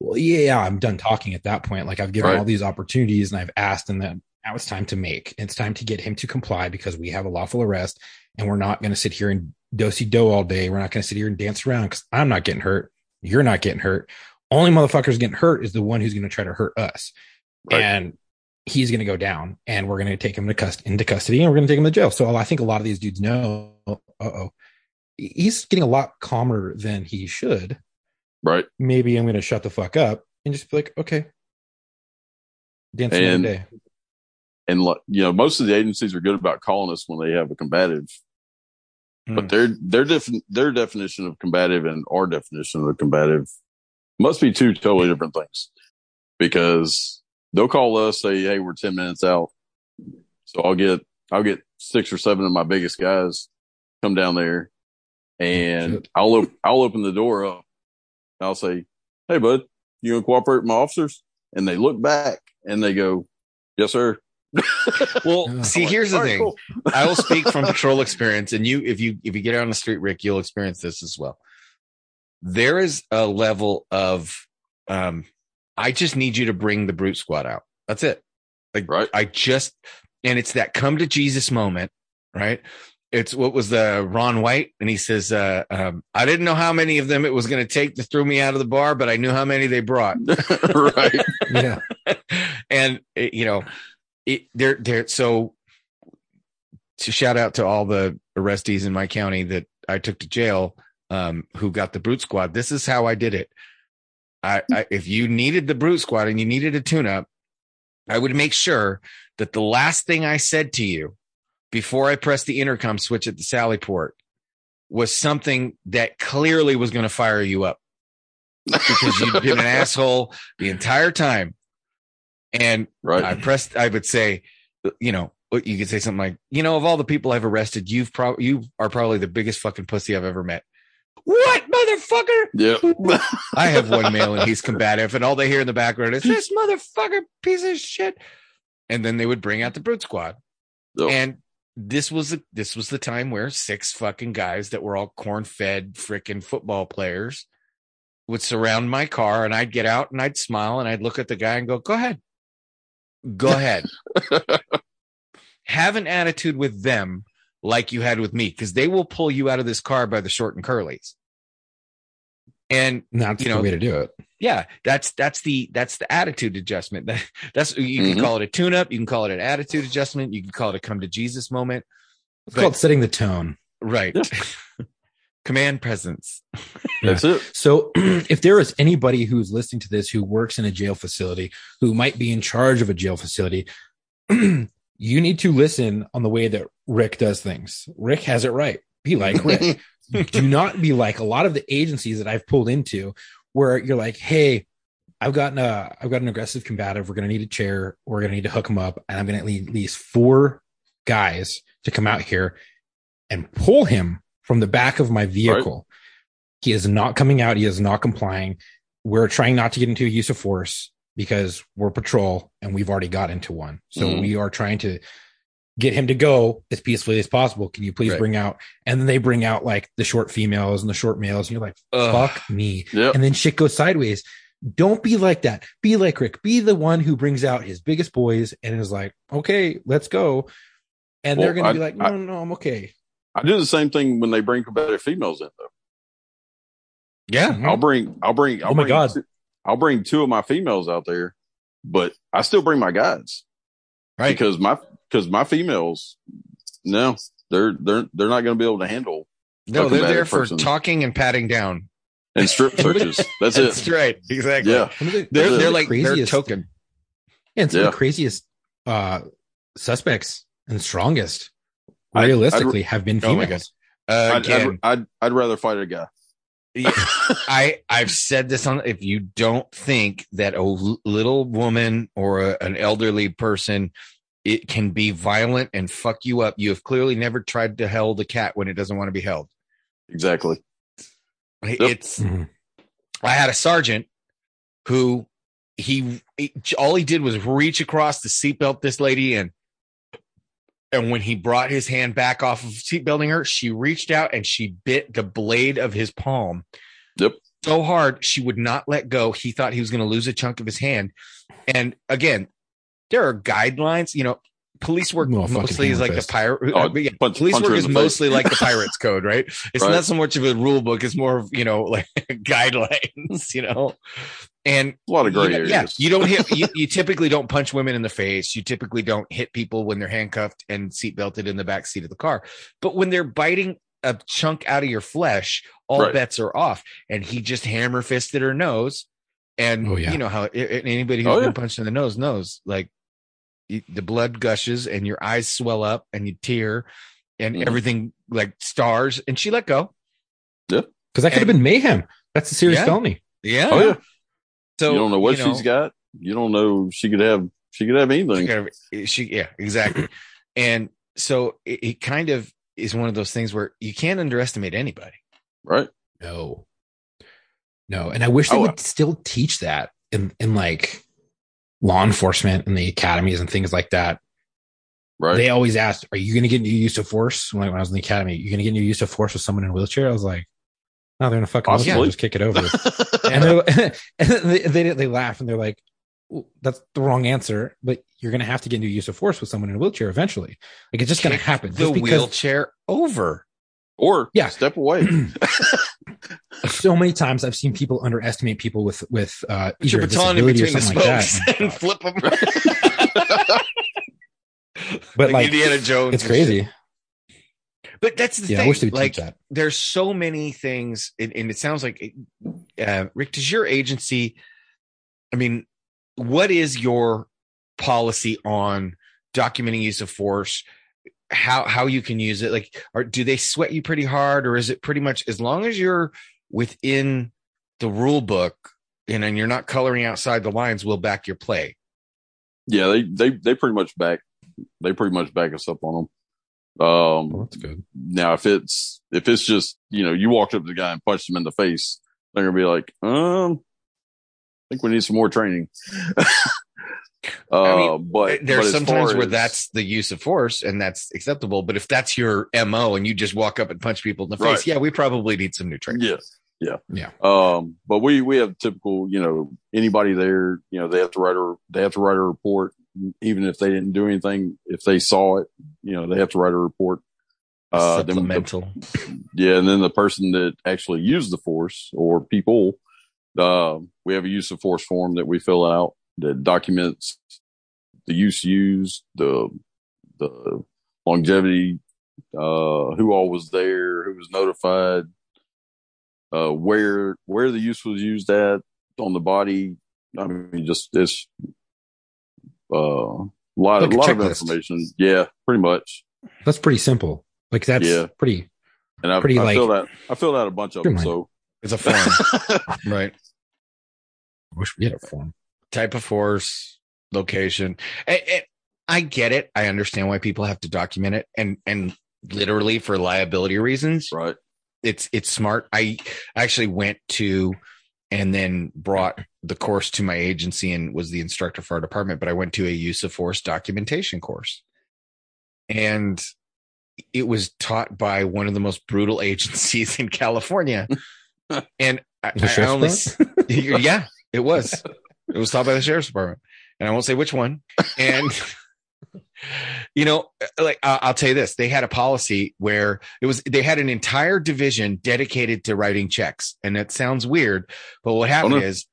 well, yeah, I'm done talking at that point. Like I've given Right. all these opportunities and I've asked, and then now it's time to make. It's time to get him to comply because we have a lawful arrest and we're not going to sit here and dosey do all day. We're not going to sit here and dance around because I'm not getting hurt. You're not getting hurt. Only motherfuckers getting hurt is the one who's going to try to hurt us. Right. And he's going to go down and we're going to take him to cust- into custody and we're going to take him to jail. So I think a lot of these dudes know, uh oh, he's getting a lot calmer than he should Right. maybe I'm going to shut the fuck up and just be like, okay, dance And- day. And like, you know, most of the agencies are good about calling us when they have a combative But their their def- their definition of combative and our definition of combative must be two totally different things. Because they'll call us say, "Hey, we're ten minutes out," so I'll get I'll get six or seven of my biggest guys come down there, and Shit. I'll op- I'll open the door up. I'll say, "Hey, bud, you gonna cooperate with my officers?" And they look back and they go, "Yes, sir." Well, see, I'm like, here's the thing. cool." I will speak from patrol experience, and you, if you if you get out on the street, Rick, you'll experience this as well. There is a level of, um, I just need you to bring the brute squad out. That's it. Like, Right. I just, and it's that come to Jesus moment, right? It's what was the Ron White, and he says, uh, um, "I didn't know how many of them it was going to take to throw me out of the bar, but I knew how many they brought." right. Yeah. and it, you know, it, they're they're so. To shout out to all the arrestees in my county that I took to jail, um, who got the brute squad. This is how I did it. I, I if you needed the brute squad and you needed a tune up, I would make sure that the last thing I said to you before I pressed the intercom switch at the Sally port was something that clearly was going to fire you up because you've been an asshole the entire time. And Right. I pressed, I would say, you know, you could say something like, you know, of all the people I've arrested, you've probably, you are probably the biggest fucking pussy I've ever met. What motherfucker? Yeah. I have one male and he's combative, and all they hear in the background is this motherfucker piece of shit. And then they would bring out the brute squad. Yep. And this was the this was the time where six fucking guys that were all corn fed freaking football players would surround my car and I'd get out and I'd smile and I'd look at the guy and go, Go ahead. Go ahead. Have an attitude with them like you had with me, because they will pull you out of this car by the short and curlies. And That's You the know, way to do it. yeah, that's that's the that's the attitude adjustment. That that's you can Mhm. call it a tune up, you can call it an attitude adjustment, you can call it a come to Jesus moment. It's But- called setting the tone. Right. Command presence. That's it. So, if there is anybody who's listening to this who works in a jail facility, who might be in charge of a jail facility, you need to listen on the way that Rick does things. Rick has it right. Be like Rick. Do not be like a lot of the agencies that I've pulled into where you're like, hey, I've gotten a, I've got an aggressive combative. We're going to need a chair. We're going to need to hook him up. And I'm going to need at least four guys to come out here and pull him from the back of my vehicle. He is not coming out. He is not complying. We're trying not to get into a use of force because we're patrol and we've already got into one. So Mhm. we are trying to get him to go as peacefully as possible. Can you please Right. bring out? And then they bring out like the short females and the short males, and you're like, Ugh. fuck me. Yep. And then shit goes sideways. Don't be like that. Be like Rick. Be the one who brings out his biggest boys and is like, okay, let's go. And they're going to be like, no, I- no, I'm okay. I do the same thing when they bring combative females in though. Yeah. I'll bring, I'll bring, I'll Oh my bring God. Two, I'll bring two of my females out there, but I still bring my guys Right. because my, because my females, no, they're, they're, they're not going to be able to handle no, they're there combative for person. talking and patting down. and strip searches. That's it. That's it. right. Exactly. Yeah. One of the- They're they're the like they're craziest- token. Yeah, and some of Yeah. the craziest uh, suspects and strongest, I'd- realistically, have been Oh my females. Uh, I'd, again, I'd, I'd, I'd rather fight a guy. Yeah, I I've said this on. If you don't think that a little woman or a, an elderly person it can be violent and fuck you up, you have clearly never tried to hold a cat when it doesn't want to be held. Exactly. It's Mhm. I had a sergeant who he, he all he did was reach across the seatbelt this lady in. And when he brought his hand back off of seat building her, she reached out and she bit the blade of his palm. Yep. So hard she would not let go. He thought he was going to lose a chunk of his hand. And again, there are guidelines. You know, police work Well, fucking mostly is hammer like the pirate. Oh, yeah, punch- police punch work is mostly like the pirates code, right? It's Right. not so much of a rule book; it's more of you know like guidelines, you know. And A lot of gray you, areas. yeah, you don't hit. You, you typically don't punch women in the face. You typically don't hit people when they're handcuffed and seatbelted in the back seat of the car. But when they're biting a chunk out of your flesh, all Right. bets are off. And he just hammer fisted her nose. And Oh, yeah. you know how i- i- anybody who's Oh, been yeah. punched in the nose knows, like you, the blood gushes and your eyes swell up and you tear. and Mhm. everything like stars, and she let go. Yeah. Because that could have been mayhem. That's a serious Yeah. felony. Yeah. Oh yeah. So you don't know what you she's got. You don't know she could have. She could have anything. kind of- she yeah, exactly. and so it, it kind of is one of those things where you can't underestimate anybody. Right. No. No. And I wish they Oh, would still teach that in, in like law enforcement and the academies and things like that. Right. They always asked, Are you going to get into use of force? Like when I was in the academy, you're going to get into use of force with someone in a wheelchair? I was like, No, they're going to fucking. Just kick it over. and and they, they, they laugh and they're like, "Well, That's the wrong answer, but you're going to have to get into use of force with someone in a wheelchair eventually. Like it's just going to happen. The Just because wheelchair over. Or Yeah. step away. so many times I've seen people underestimate people with with uh, Put either a baton in disability or between the something like spokes that. and flip them. But like, Indiana Jones. it's crazy. But that's the Yeah, thing. I wish they would like, teach that. there's so many things, and, and it sounds like, uh, Rick, does your agency? I mean, what is your policy on documenting use of force? How how you can use it? Like, or do they sweat you pretty hard, or is it pretty much as long as you're within the rule book and, and you're not coloring outside the lines, we'll back your play. yeah, they they they pretty much back. They pretty much back us up on them. Um, Well, that's good. now if it's if it's just you know you walked up to the guy and punched him in the face, they're gonna be like, um, I think we need some more training. uh, I mean, but there's but as sometimes where as- that's the use of force and that's acceptable. But if that's your MO and you just walk up and punch people in the face, Right. yeah, we probably need some new training. yeah, yeah, Yeah. Um, but we we have typical, you know, anybody there, you know, they have to write a they have to write a report, even if they didn't do anything. If they saw it, you know, they have to write a report. Uh, then the- yeah, and then the person that actually used the force or people, uh, we have a use of force form that we fill out that documents the use used, the the longevity, uh, who all was there, who was notified, uh, where where the use was used at on the body. I mean, just it's uh, a lot Like a a lot of information. Yeah, pretty much. That's pretty simple. Like that's Yeah. pretty. And I, Pretty, I like- filled out I filled out a bunch of them. Streamlined. So It's a form, right? I wish we had a form. Type of force, location. And- and I get it. I understand why people have to document it, and and literally for liability reasons. right. it's it's smart. I actually went to and then brought the course to my agency and was the instructor for our department, but I went to a use of force documentation course. And it was taught by one of the most brutal agencies in California. and I, I only yeah, it was. It was taught by the sheriff's department. And I won't say which one. And you know, like I'll tell you this, they had a policy where it was they had an entire division dedicated to writing checks, and that sounds weird, but what happened Oh, no. is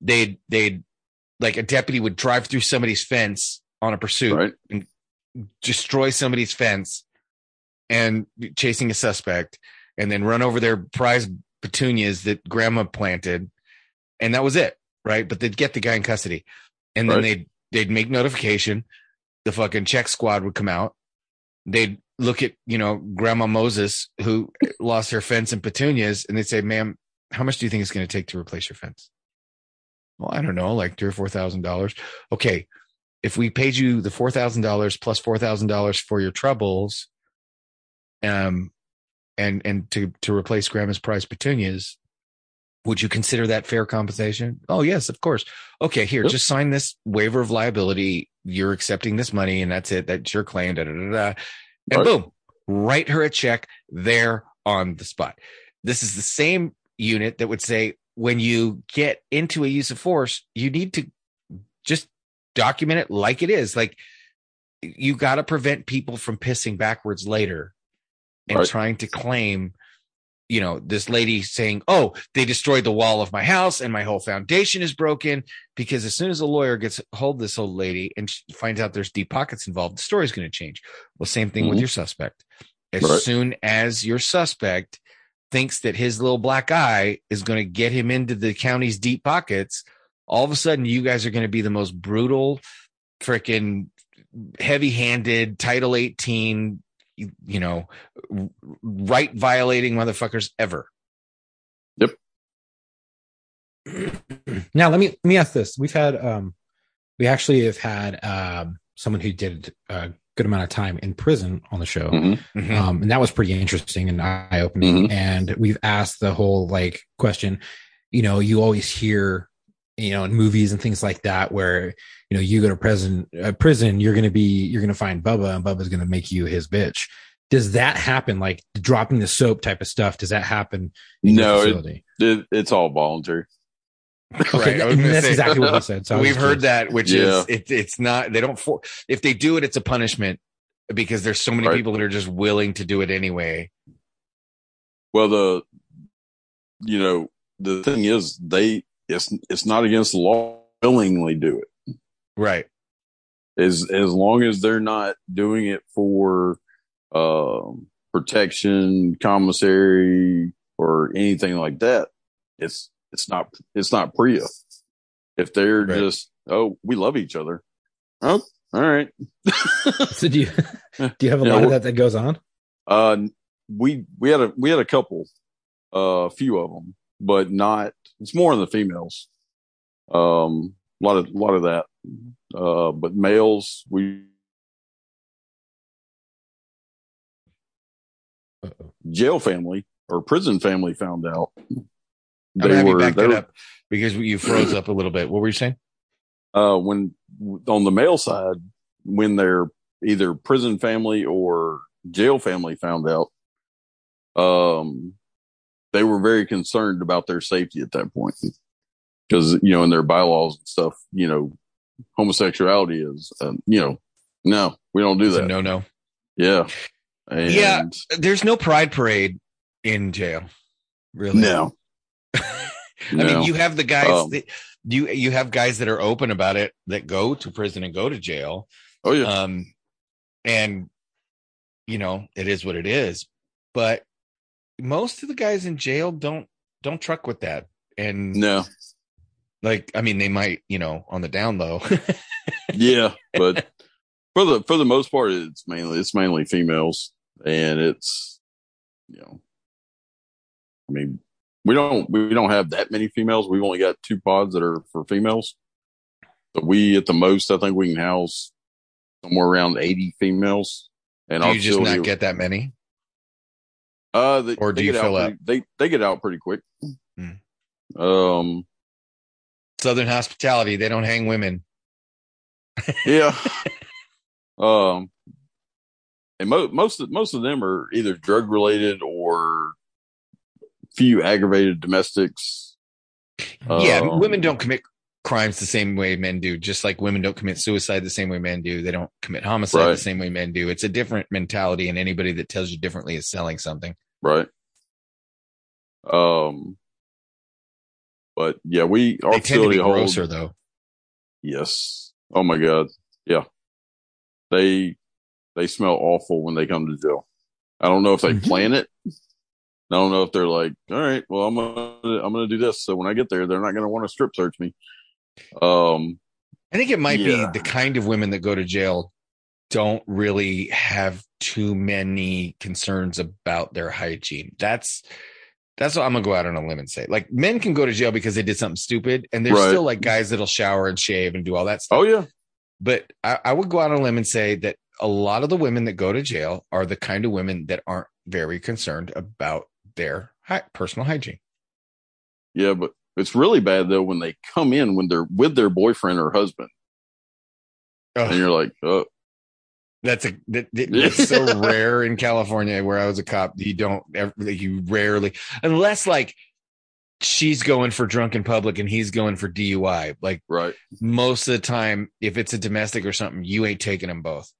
they'd they'd like a deputy would drive through somebody's fence on a pursuit, Right. destroy somebody's fence, and chasing a suspect, and then run over their prize petunias that grandma planted, and that was it, right? But they'd get the guy in custody, and then Right. they'd they'd make notification. The fucking check squad would come out. They'd look at you know Grandma Moses who lost her fence and petunias, and they'd say, "Ma'am, how much do you think it's going to take to replace your fence?" Well, I don't know, like three or four thousand dollars. Okay, if we paid you the four thousand dollars plus four thousand dollars for your troubles, um, and and to to replace Grandma's prized petunias, would you consider that fair compensation? Oh yes, of course. Okay, here, just sign this waiver of liability. You're accepting this money, and that's it. That's your claim. Da, da, da, da. And Right. boom, write her a check there on the spot. This is the same unit that would say when you get into a use of force, you need to just document it like it is. Like you got to prevent people from pissing backwards later and Right. trying to claim, you know, this lady saying, "Oh, they destroyed the wall of my house and my whole foundation is broken." Because as soon as a lawyer gets hold of this old lady and she finds out there's deep pockets involved, the story's going to change. Well, same thing with Mhm. your suspect. As Right. soon as your suspect thinks that his little black eye is going to get him into the county's deep pockets, all of a sudden you guys are going to be the most brutal, freaking heavy handed Title 18 you, you know, right violating motherfuckers ever. Yep. now let me let me ask this. We've had um we actually have had um someone who did a good amount of time in prison on the show. Mhm. Mhm. Um and that was pretty interesting and eye opening. And we've asked the whole like question, you know, you always hear you know in movies and things like that where you know you go to prison uh, prison you're going to be you're going to find Bubba and Bubba's going to make you his bitch. Does that happen like dropping the soap type of stuff? Does that happen in No, your it- It, it's all voluntary. Okay, I was that's say- exactly what I said. So We've heard curious. that, which Yeah. is it, it's not. They don't for if they do it, it's a punishment because there's so many Right. people that are just willing to do it anyway. Well, the you know the thing is they it's it's not against the law willingly do it. Right. As as long as they're not doing it for um, protection, commissary, or anything like that, it's it's not it's not PREA. If they're Right. just oh we love each other, oh all right. So do you do you have a Yeah, lot of that that goes on? Uh, we we had a we had a couple, uh, a few of them, but not. It's more in the females. Um, a lot of a lot of that. Uh, but males, we Uh-oh. jail family or prison family found out. I'm gonna have you back they that were- up because you froze up a little bit. What were you saying? uh, when on the male side, when their either prison family or jail family found out, um, they were very concerned about their safety at that point because you know in their bylaws and stuff, you know, homosexuality is, um, you know, no, we don't do It's that. no, no. Yeah, and Yeah. There's no pride parade in jail. Really? no, I no. mean, you have the guys. Um, that, you you have guys that are open about it that go to prison and go to jail. oh yeah, Um, and you know it is what it is. But most of the guys in jail don't don't truck with that. And no, like, I mean, they might, you know, on the down low. yeah, but for the for the most part, it's mainly it's mainly females, and it's you know, I mean, we don't we don't have that many females. We've only got two pods that are for females. but we at the most, I think we can house somewhere around eighty females. And Do you just not get that many? Uh, they, or do they you get fill out up? pretty- They they get out pretty quick. Hmm. Um, Southern hospitality, they don't hang women. Yeah. um, and mo- most of, most of them are either drug related or few aggravated domestics. yeah, Um, women don't commit crimes the same way men do, just like women don't commit suicide the same way men do. They don't commit homicide the same way men do. It's a different mentality, and anybody that tells you differently is selling something. Right. Um, but yeah, we our they tend facility holds. grosser, though. Yes. Oh my God. Yeah. They they smell awful when they come to jail. I don't know if they Mhm. plan it. I don't know if they're like, all right, well, I'm gonna I'm gonna do this. So when I get there, they're not gonna want to strip search me. Um. I think it might Yeah. be the kind of women that go to jail don't really have too many concerns about their hygiene. That's that's what I'm gonna go out on a limb and say. Like men can go to jail because they did something stupid, and there's Right. still like guys that'll shower and shave and do all that stuff. Oh yeah. But I, I would go out on a limb and say that a lot of the women that go to jail are the kind of women that aren't very concerned about their hy- personal hygiene. Yeah, but it's really bad though when they come in when they're with their boyfriend or husband, Ugh. and you're like, oh, That's a that, that- that's so rare in California where I was a cop. You don't ever you rarely unless like she's going for drunken public and he's going for DUI. Like right. most of the time, if it's a domestic or something, you ain't taking them both.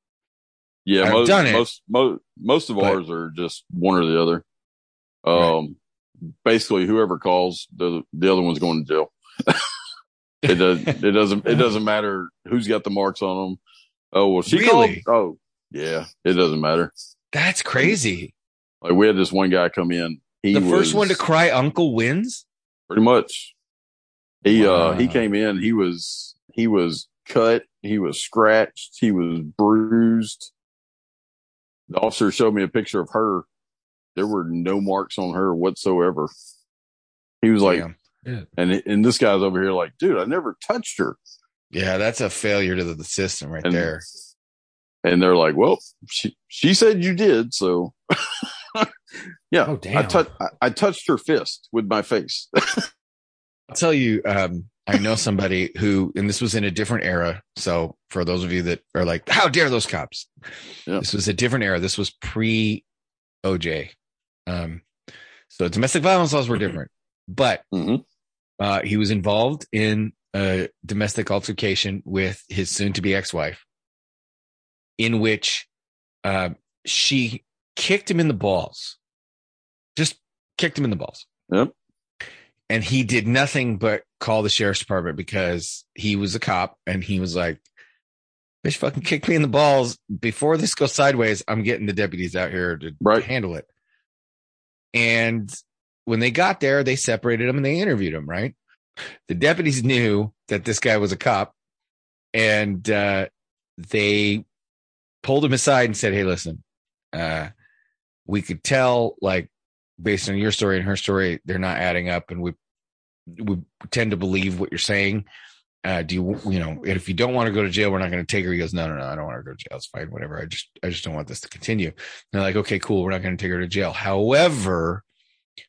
Yeah, I've most, done it. most most most of But- ours are just one or the other. Um, basically, whoever calls, the the other one's going to jail. it does. It doesn't. It doesn't matter who's got the marks on them. Oh well, she Really? called. Oh yeah, it doesn't matter. That's crazy. Like we had this one guy come in. He the first was- one to cry uncle wins. pretty much. He uh he came in. He was he was cut. He was scratched. He was bruised. the officer showed me a picture of her. There were no marks on her whatsoever. He was like, Damn. and and this guy's over here like, dude, I never touched her. yeah, that's a failure to the, system right And- there. And they're like, well, she she said you did, so yeah. Oh I, damn! I, I touched her fist with my face. I'll tell you, um, I know somebody who, and this was in a different era. So for those of you that are like, how dare those cops? Yeah. This was a different era. This was pre OJ. Um, so domestic violence laws were different, but Mhm. uh, he was involved in a domestic altercation with his soon to be ex wife, in which uh, she kicked him in the balls, just kicked him in the balls Yep. and he did nothing but call the sheriff's department because he was a cop and he was like bitch fucking kick me in the balls before this goes sideways i'm getting the deputies out here to Right. handle it and when they got there they separated him and they interviewed him right the deputies knew that this guy was a cop and uh, they pulled him aside and said hey listen uh, we could tell like based on your story and her story, they're not adding up, and we we tend to believe what you're saying. Uh, do you you know if you don't want to go to jail, we're not going to take her. He goes, no, no, no, I don't want to go to jail. It's fine, whatever. I just I just don't want this to continue. And they're like, okay, cool, we're not going to take her to jail. However,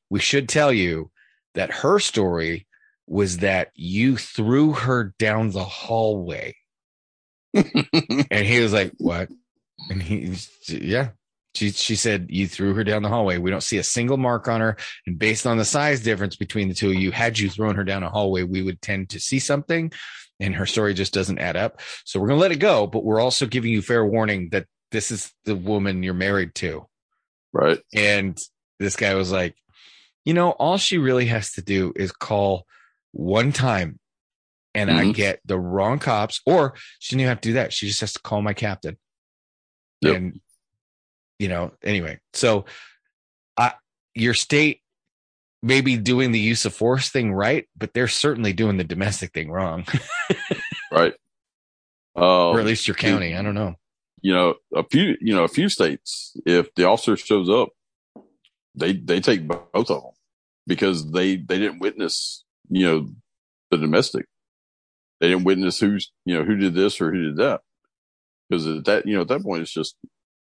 we should tell you that her story was that you threw her down the hallway, and he was like, what? And he, yeah, she she said you threw her down the hallway. We don't see a single mark on her, and based on the size difference between the two of you, had you thrown her down a hallway, we would tend to see something. And her story just doesn't add up. So we're gonna let it go, but we're also giving you fair warning that this is the woman you're married to. right. And this guy was like, you know, all she really has to do is call one time, and I Mhm. get the wrong cops, or she didn't even have to do that. She just has to call my captain. Yep. And you know, anyway, so I your state may be doing the use of force thing right, but they're certainly doing the domestic thing wrong, Right. or Um, at least your county. I don't know. you know, a few, you know, a few states, if the officer shows up, they, they take both of them because they, they didn't witness, you know, the domestic. They didn't witness who's, you know, who did this or who did that. Cause at that, you know, at that point, it's just,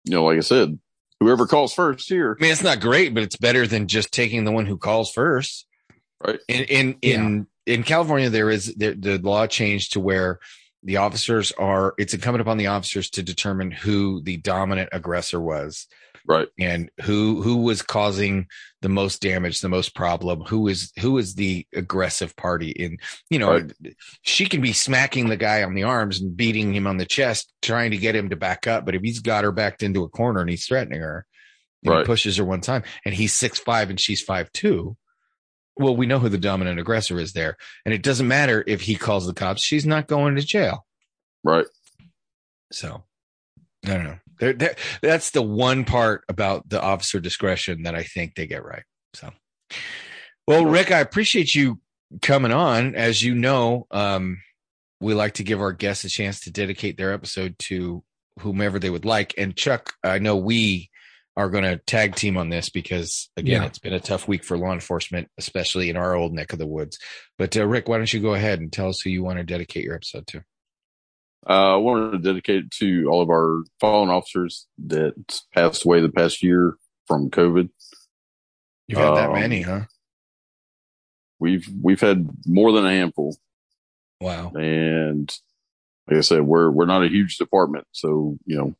you know, like I said, whoever calls first here. I mean, it's not great, but it's better than just taking the one who calls first. Right. In in in in California, there is the, the law changed to where the officers are. It's incumbent upon the officers to determine who the dominant aggressor was Right. and who who was causing the most damage, the most problem. Who is who is the aggressive party? In you know, Right. she can be smacking the guy on the arms and beating him on the chest, trying to get him to back up. But if he's got her backed into a corner and he's threatening her, and he pushes her one time, and he's six five and she's five two. Well, we know who the dominant aggressor is there, and it doesn't matter if he calls the cops; she's not going to jail. Right. So I don't know. There, there, that's the one part about the officer discretion that I think they get right. So, well, Rick, I appreciate you coming on. As you know, um, we like to give our guests a chance to dedicate their episode to whomever they would like. And Chuck, I know we are going to tag team on this because again, Yeah. it's been a tough week for law enforcement, especially in our old neck of the woods. But uh, Rick, why don't you go ahead and tell us who you want to dedicate your episode to? Uh, I wanted to dedicate it to all of our fallen officers that passed away the past year from COVID. You've had that Um, many, huh? We've, we've had more than a handful. Wow. And like I said, we're we're not a huge department, so you know,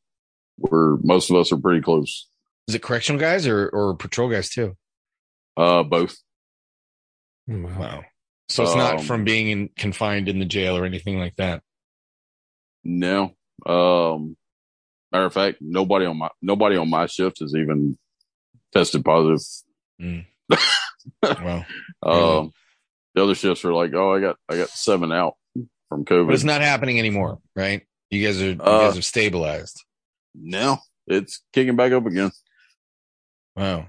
we're most of us are pretty close. Is it correctional guys or or patrol guys too? Uh, both. Wow. Wow. So it's not Um, from being in, confined in the jail or anything like that. No. Um, matter of fact, nobody on my nobody on my shift has even tested positive. Wow. Um, the other shifts are like, oh, I got I got seven out from COVID. But it's not happening anymore, right? You guys are you Uh, guys have stabilized. No, it's kicking back up again. Wow.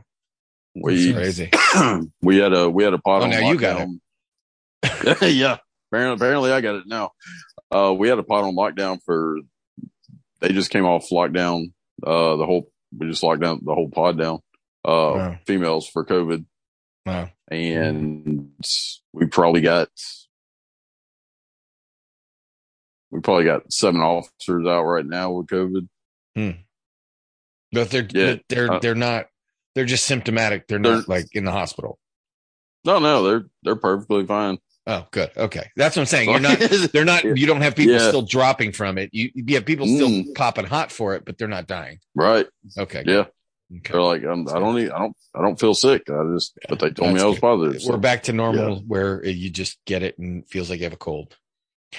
We Crazy. we had a we had a pot Oh, now you got lockdown. yeah, apparently, apparently I got it now. Uh, we had a pot on lockdown for. They just came off lockdown. Uh, the whole we just locked down the whole pod down. Uh, Wow. females for COVID, Wow. and we probably got we probably got seven officers out right now with COVID. But they're Yeah, they're uh, they're not they're just symptomatic. They're They're- not like in the hospital. No, no, they're they're perfectly fine. Oh, good. Okay. That's what I'm saying. You're not they're not you don't have people Yeah. still dropping from it. You you have people still Mm. popping hot for it, but they're not dying. right. Okay. Yeah. Okay. They're like, I'm, I don't need, I don't, I don't feel sick. I just, but they told me I was good. positive. so- We're back to normal where you just get it and it feels like you have a cold.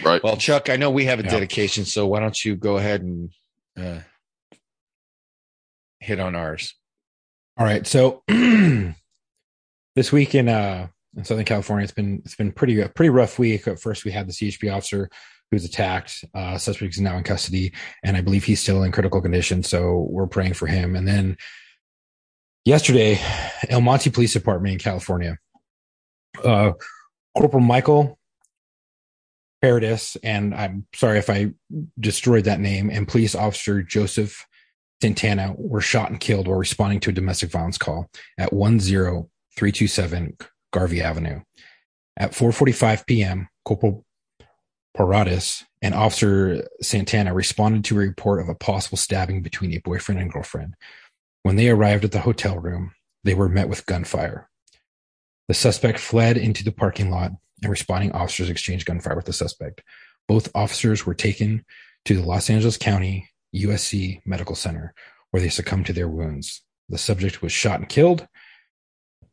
right. Well, Chuck, I know we have a Yeah. dedication, so why don't you go ahead and uh, hit on ours? All right. So this week in uh in Southern California, it's been it's been pretty a pretty rough week. At first, we had the CHP officer who was attacked. Uh, suspect is now in custody, and I believe he's still in critical condition. So we're praying for him. And then yesterday, El Monte Police Department in California, uh, Corporal Michael Paredes, and I'm sorry if I destroyed that name, and Police Officer Joseph Santana were shot and killed while responding to a domestic violence call at 10327 Garvey Avenue. At 4:45 p.m., Corporal Paredes and Officer Santana responded to a report of a possible stabbing between a boyfriend and girlfriend. When they arrived at the hotel room, they were met with gunfire. The suspect fled into the parking lot, and responding officers exchanged gunfire with the suspect. Both officers were taken to the Los Angeles County USC Medical Center, where they succumbed to their wounds. The subject was shot and killed,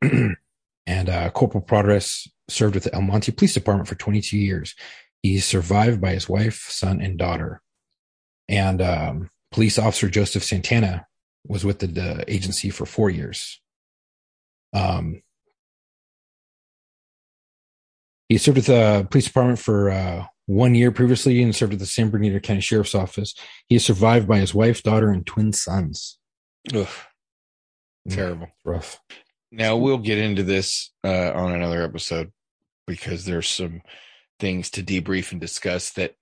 and uh, Corporal Paredes served with the El Monte Police Department for 22 years. He's survived by his wife, son, and daughter. And um, police officer Joseph Santana was with the, the agency for four years. Um, he served with the police department for uh, one year previously and served at the San Bernardino County Sheriff's Office. He is survived by his wife, daughter, and twin sons. Ugh, terrible. Rough. Now we'll get into this uh, on another episode because there's some things to debrief and discuss that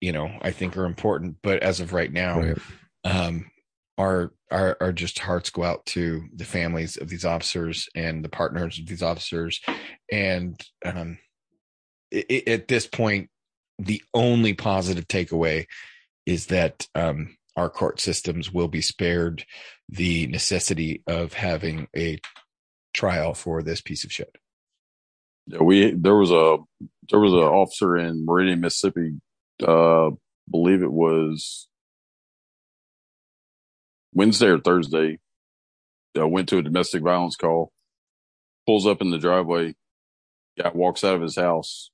you know I think are important. But as of right now, Right. um, our our our just hearts go out to the families of these officers and the partners of these officers, and um, i i at this point, the only positive takeaway is that um, our court systems will be spared the necessity of having a trial for this piece of shit. Yeah, we there was a there was an officer in Meridian, Mississippi. Uh, believe it was Wednesday or Thursday. Uh, went to a domestic violence call. Pulls up in the driveway. Guy walks out of his house.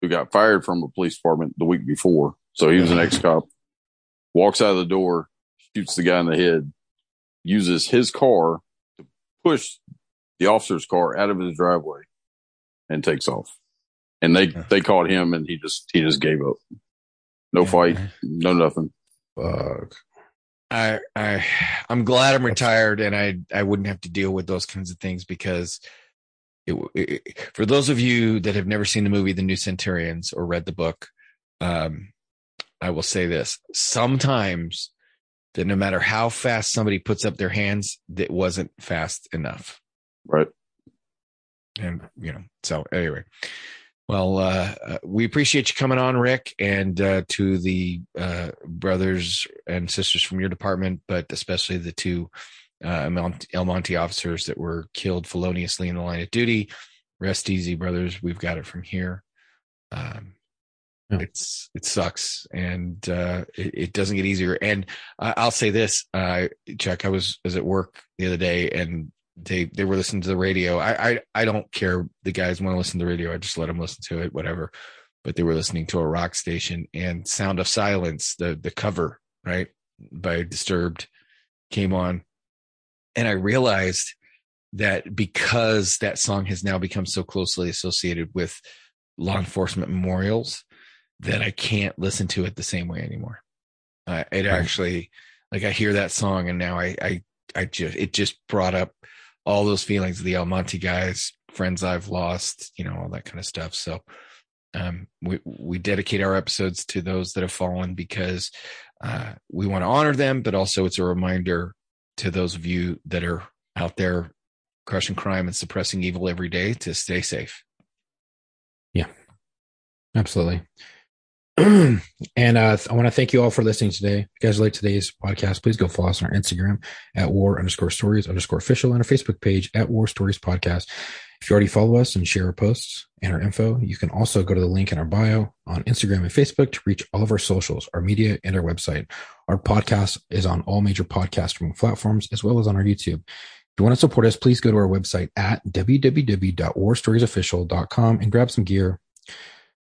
Who got fired from a police department the week before? So he was an ex cop. Walks out of the door, shoots the guy in the head. Uses his car to push the officer's car out of his driveway and takes off. And they they caught him, and he just he just gave up. No Yeah. fight, no nothing. Fuck. I I I'm glad I'm retired and I I wouldn't have to deal with those kinds of things because it, it, for those of you that have never seen the movie The New Centurions or read the book, um, I will say this: sometimes that no matter how fast somebody puts up their hands, that wasn't fast enough. Right. and you know so anyway well uh, uh we appreciate you coming on rick and uh to the uh brothers and sisters from your department but especially the two uh El Monte- el monte officers that were killed feloniously in the line of duty rest easy brothers we've got it from here um Yeah. it's it sucks and uh it, it doesn't get easier and I i'll say this uh chuck i was was at work the other day and they they were listening to the radio. I I, I don't care. The guys want to listen to the radio. I just let them listen to it, whatever. But they were listening to a rock station and "Sound of Silence," the the cover right by Disturbed, came on, and I realized that because that song has now become so closely associated with law enforcement memorials, that I can't listen to it the same way anymore. Uh, it actually, like, I hear that song and now I I I just it just brought up all those feelings the El Monte guys, friends I've lost, you know, all that kind of stuff. So um, we we dedicate our episodes to those that have fallen because uh, we want to honor them, but also it's a reminder to those of you that are out there crushing crime and suppressing evil every day to stay safe. Yeah, absolutely. and uh, I want to thank you all for listening today. If you guys like today's podcast, please go follow us on our Instagram at war underscore stories underscore official and our Facebook page at war stories podcast. If you already follow us and share our posts and our info, you can also go to the link in our bio on Instagram and Facebook to reach all of our socials, our media, and our website. Our podcast is on all major podcasting platforms as well as on our YouTube. If you want to support us, please go to our website at www.warstoriesofficial.com and grab some gear.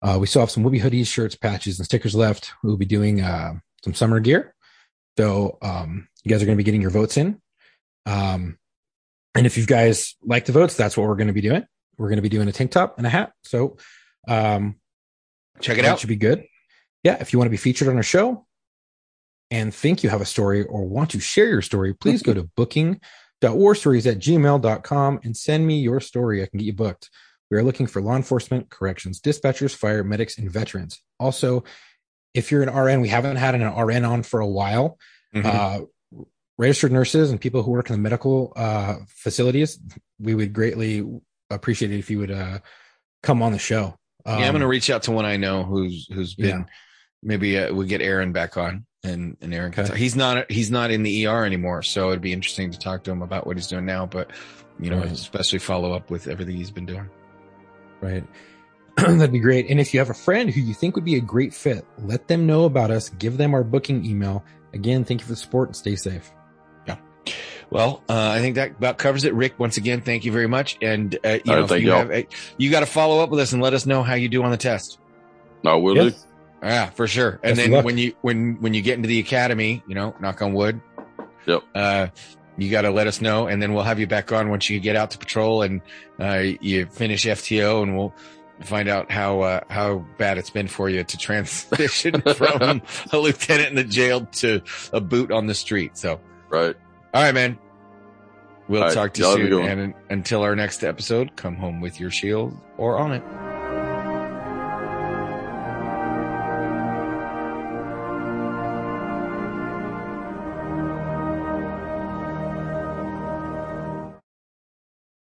Uh, we still have some Whoopi hoodies, shirts, patches, and stickers left. We'll be doing uh, some summer gear. So um, you guys are going to be getting your votes in. Um, and if you guys like the votes, that's what we're going to be doing. We're going to be doing a tank top and a hat. So um, Check it out. should be good. Yeah, if you want to be featured on our show and think you have a story or want to share your story, please go to booking.warstories at gmail.com and send me your story. I can get you booked. We are looking for law enforcement, corrections, dispatchers, fire, medics, and veterans. Also, if you're an RN, we haven't had an RN on for a while. Mhm. Uh, registered nurses and people who work in the medical uh, facilities, we would greatly appreciate it if you would uh, come on the show. yeah, I'm Um, going to reach out to one I know who's who's been Yeah. maybe uh, we get Aaron back on and and Aaron Okay. he's not he's not in the ER anymore, so it'd be interesting to talk to him about what he's doing now. But you know, Right. especially follow up with everything he's been doing. Right. That'd be great. And if you have a friend who you think would be a great fit, let them know about us. Give them our booking email. Again, thank you for the support and stay safe. Yeah. Well, uh, I think that about covers it. Rick, once again, thank you very much. And uh, you know, right, you y'all. you got to follow up with us and let us know how you do on the test. I will Yeah. do. Yeah, for sure. And Best then when you when when you get into the academy, you know, knock on wood. Yep. Uh, you got to let us know, and then we'll have you back on once you get out to patrol and uh, you finish FTO, and we'll find out how uh, how bad it's been for you to transition from a lieutenant in the jail to a boot on the street. So, Right. all right, man. We'll All right, talk to you soon. And until our next episode, come home with your shield or on it.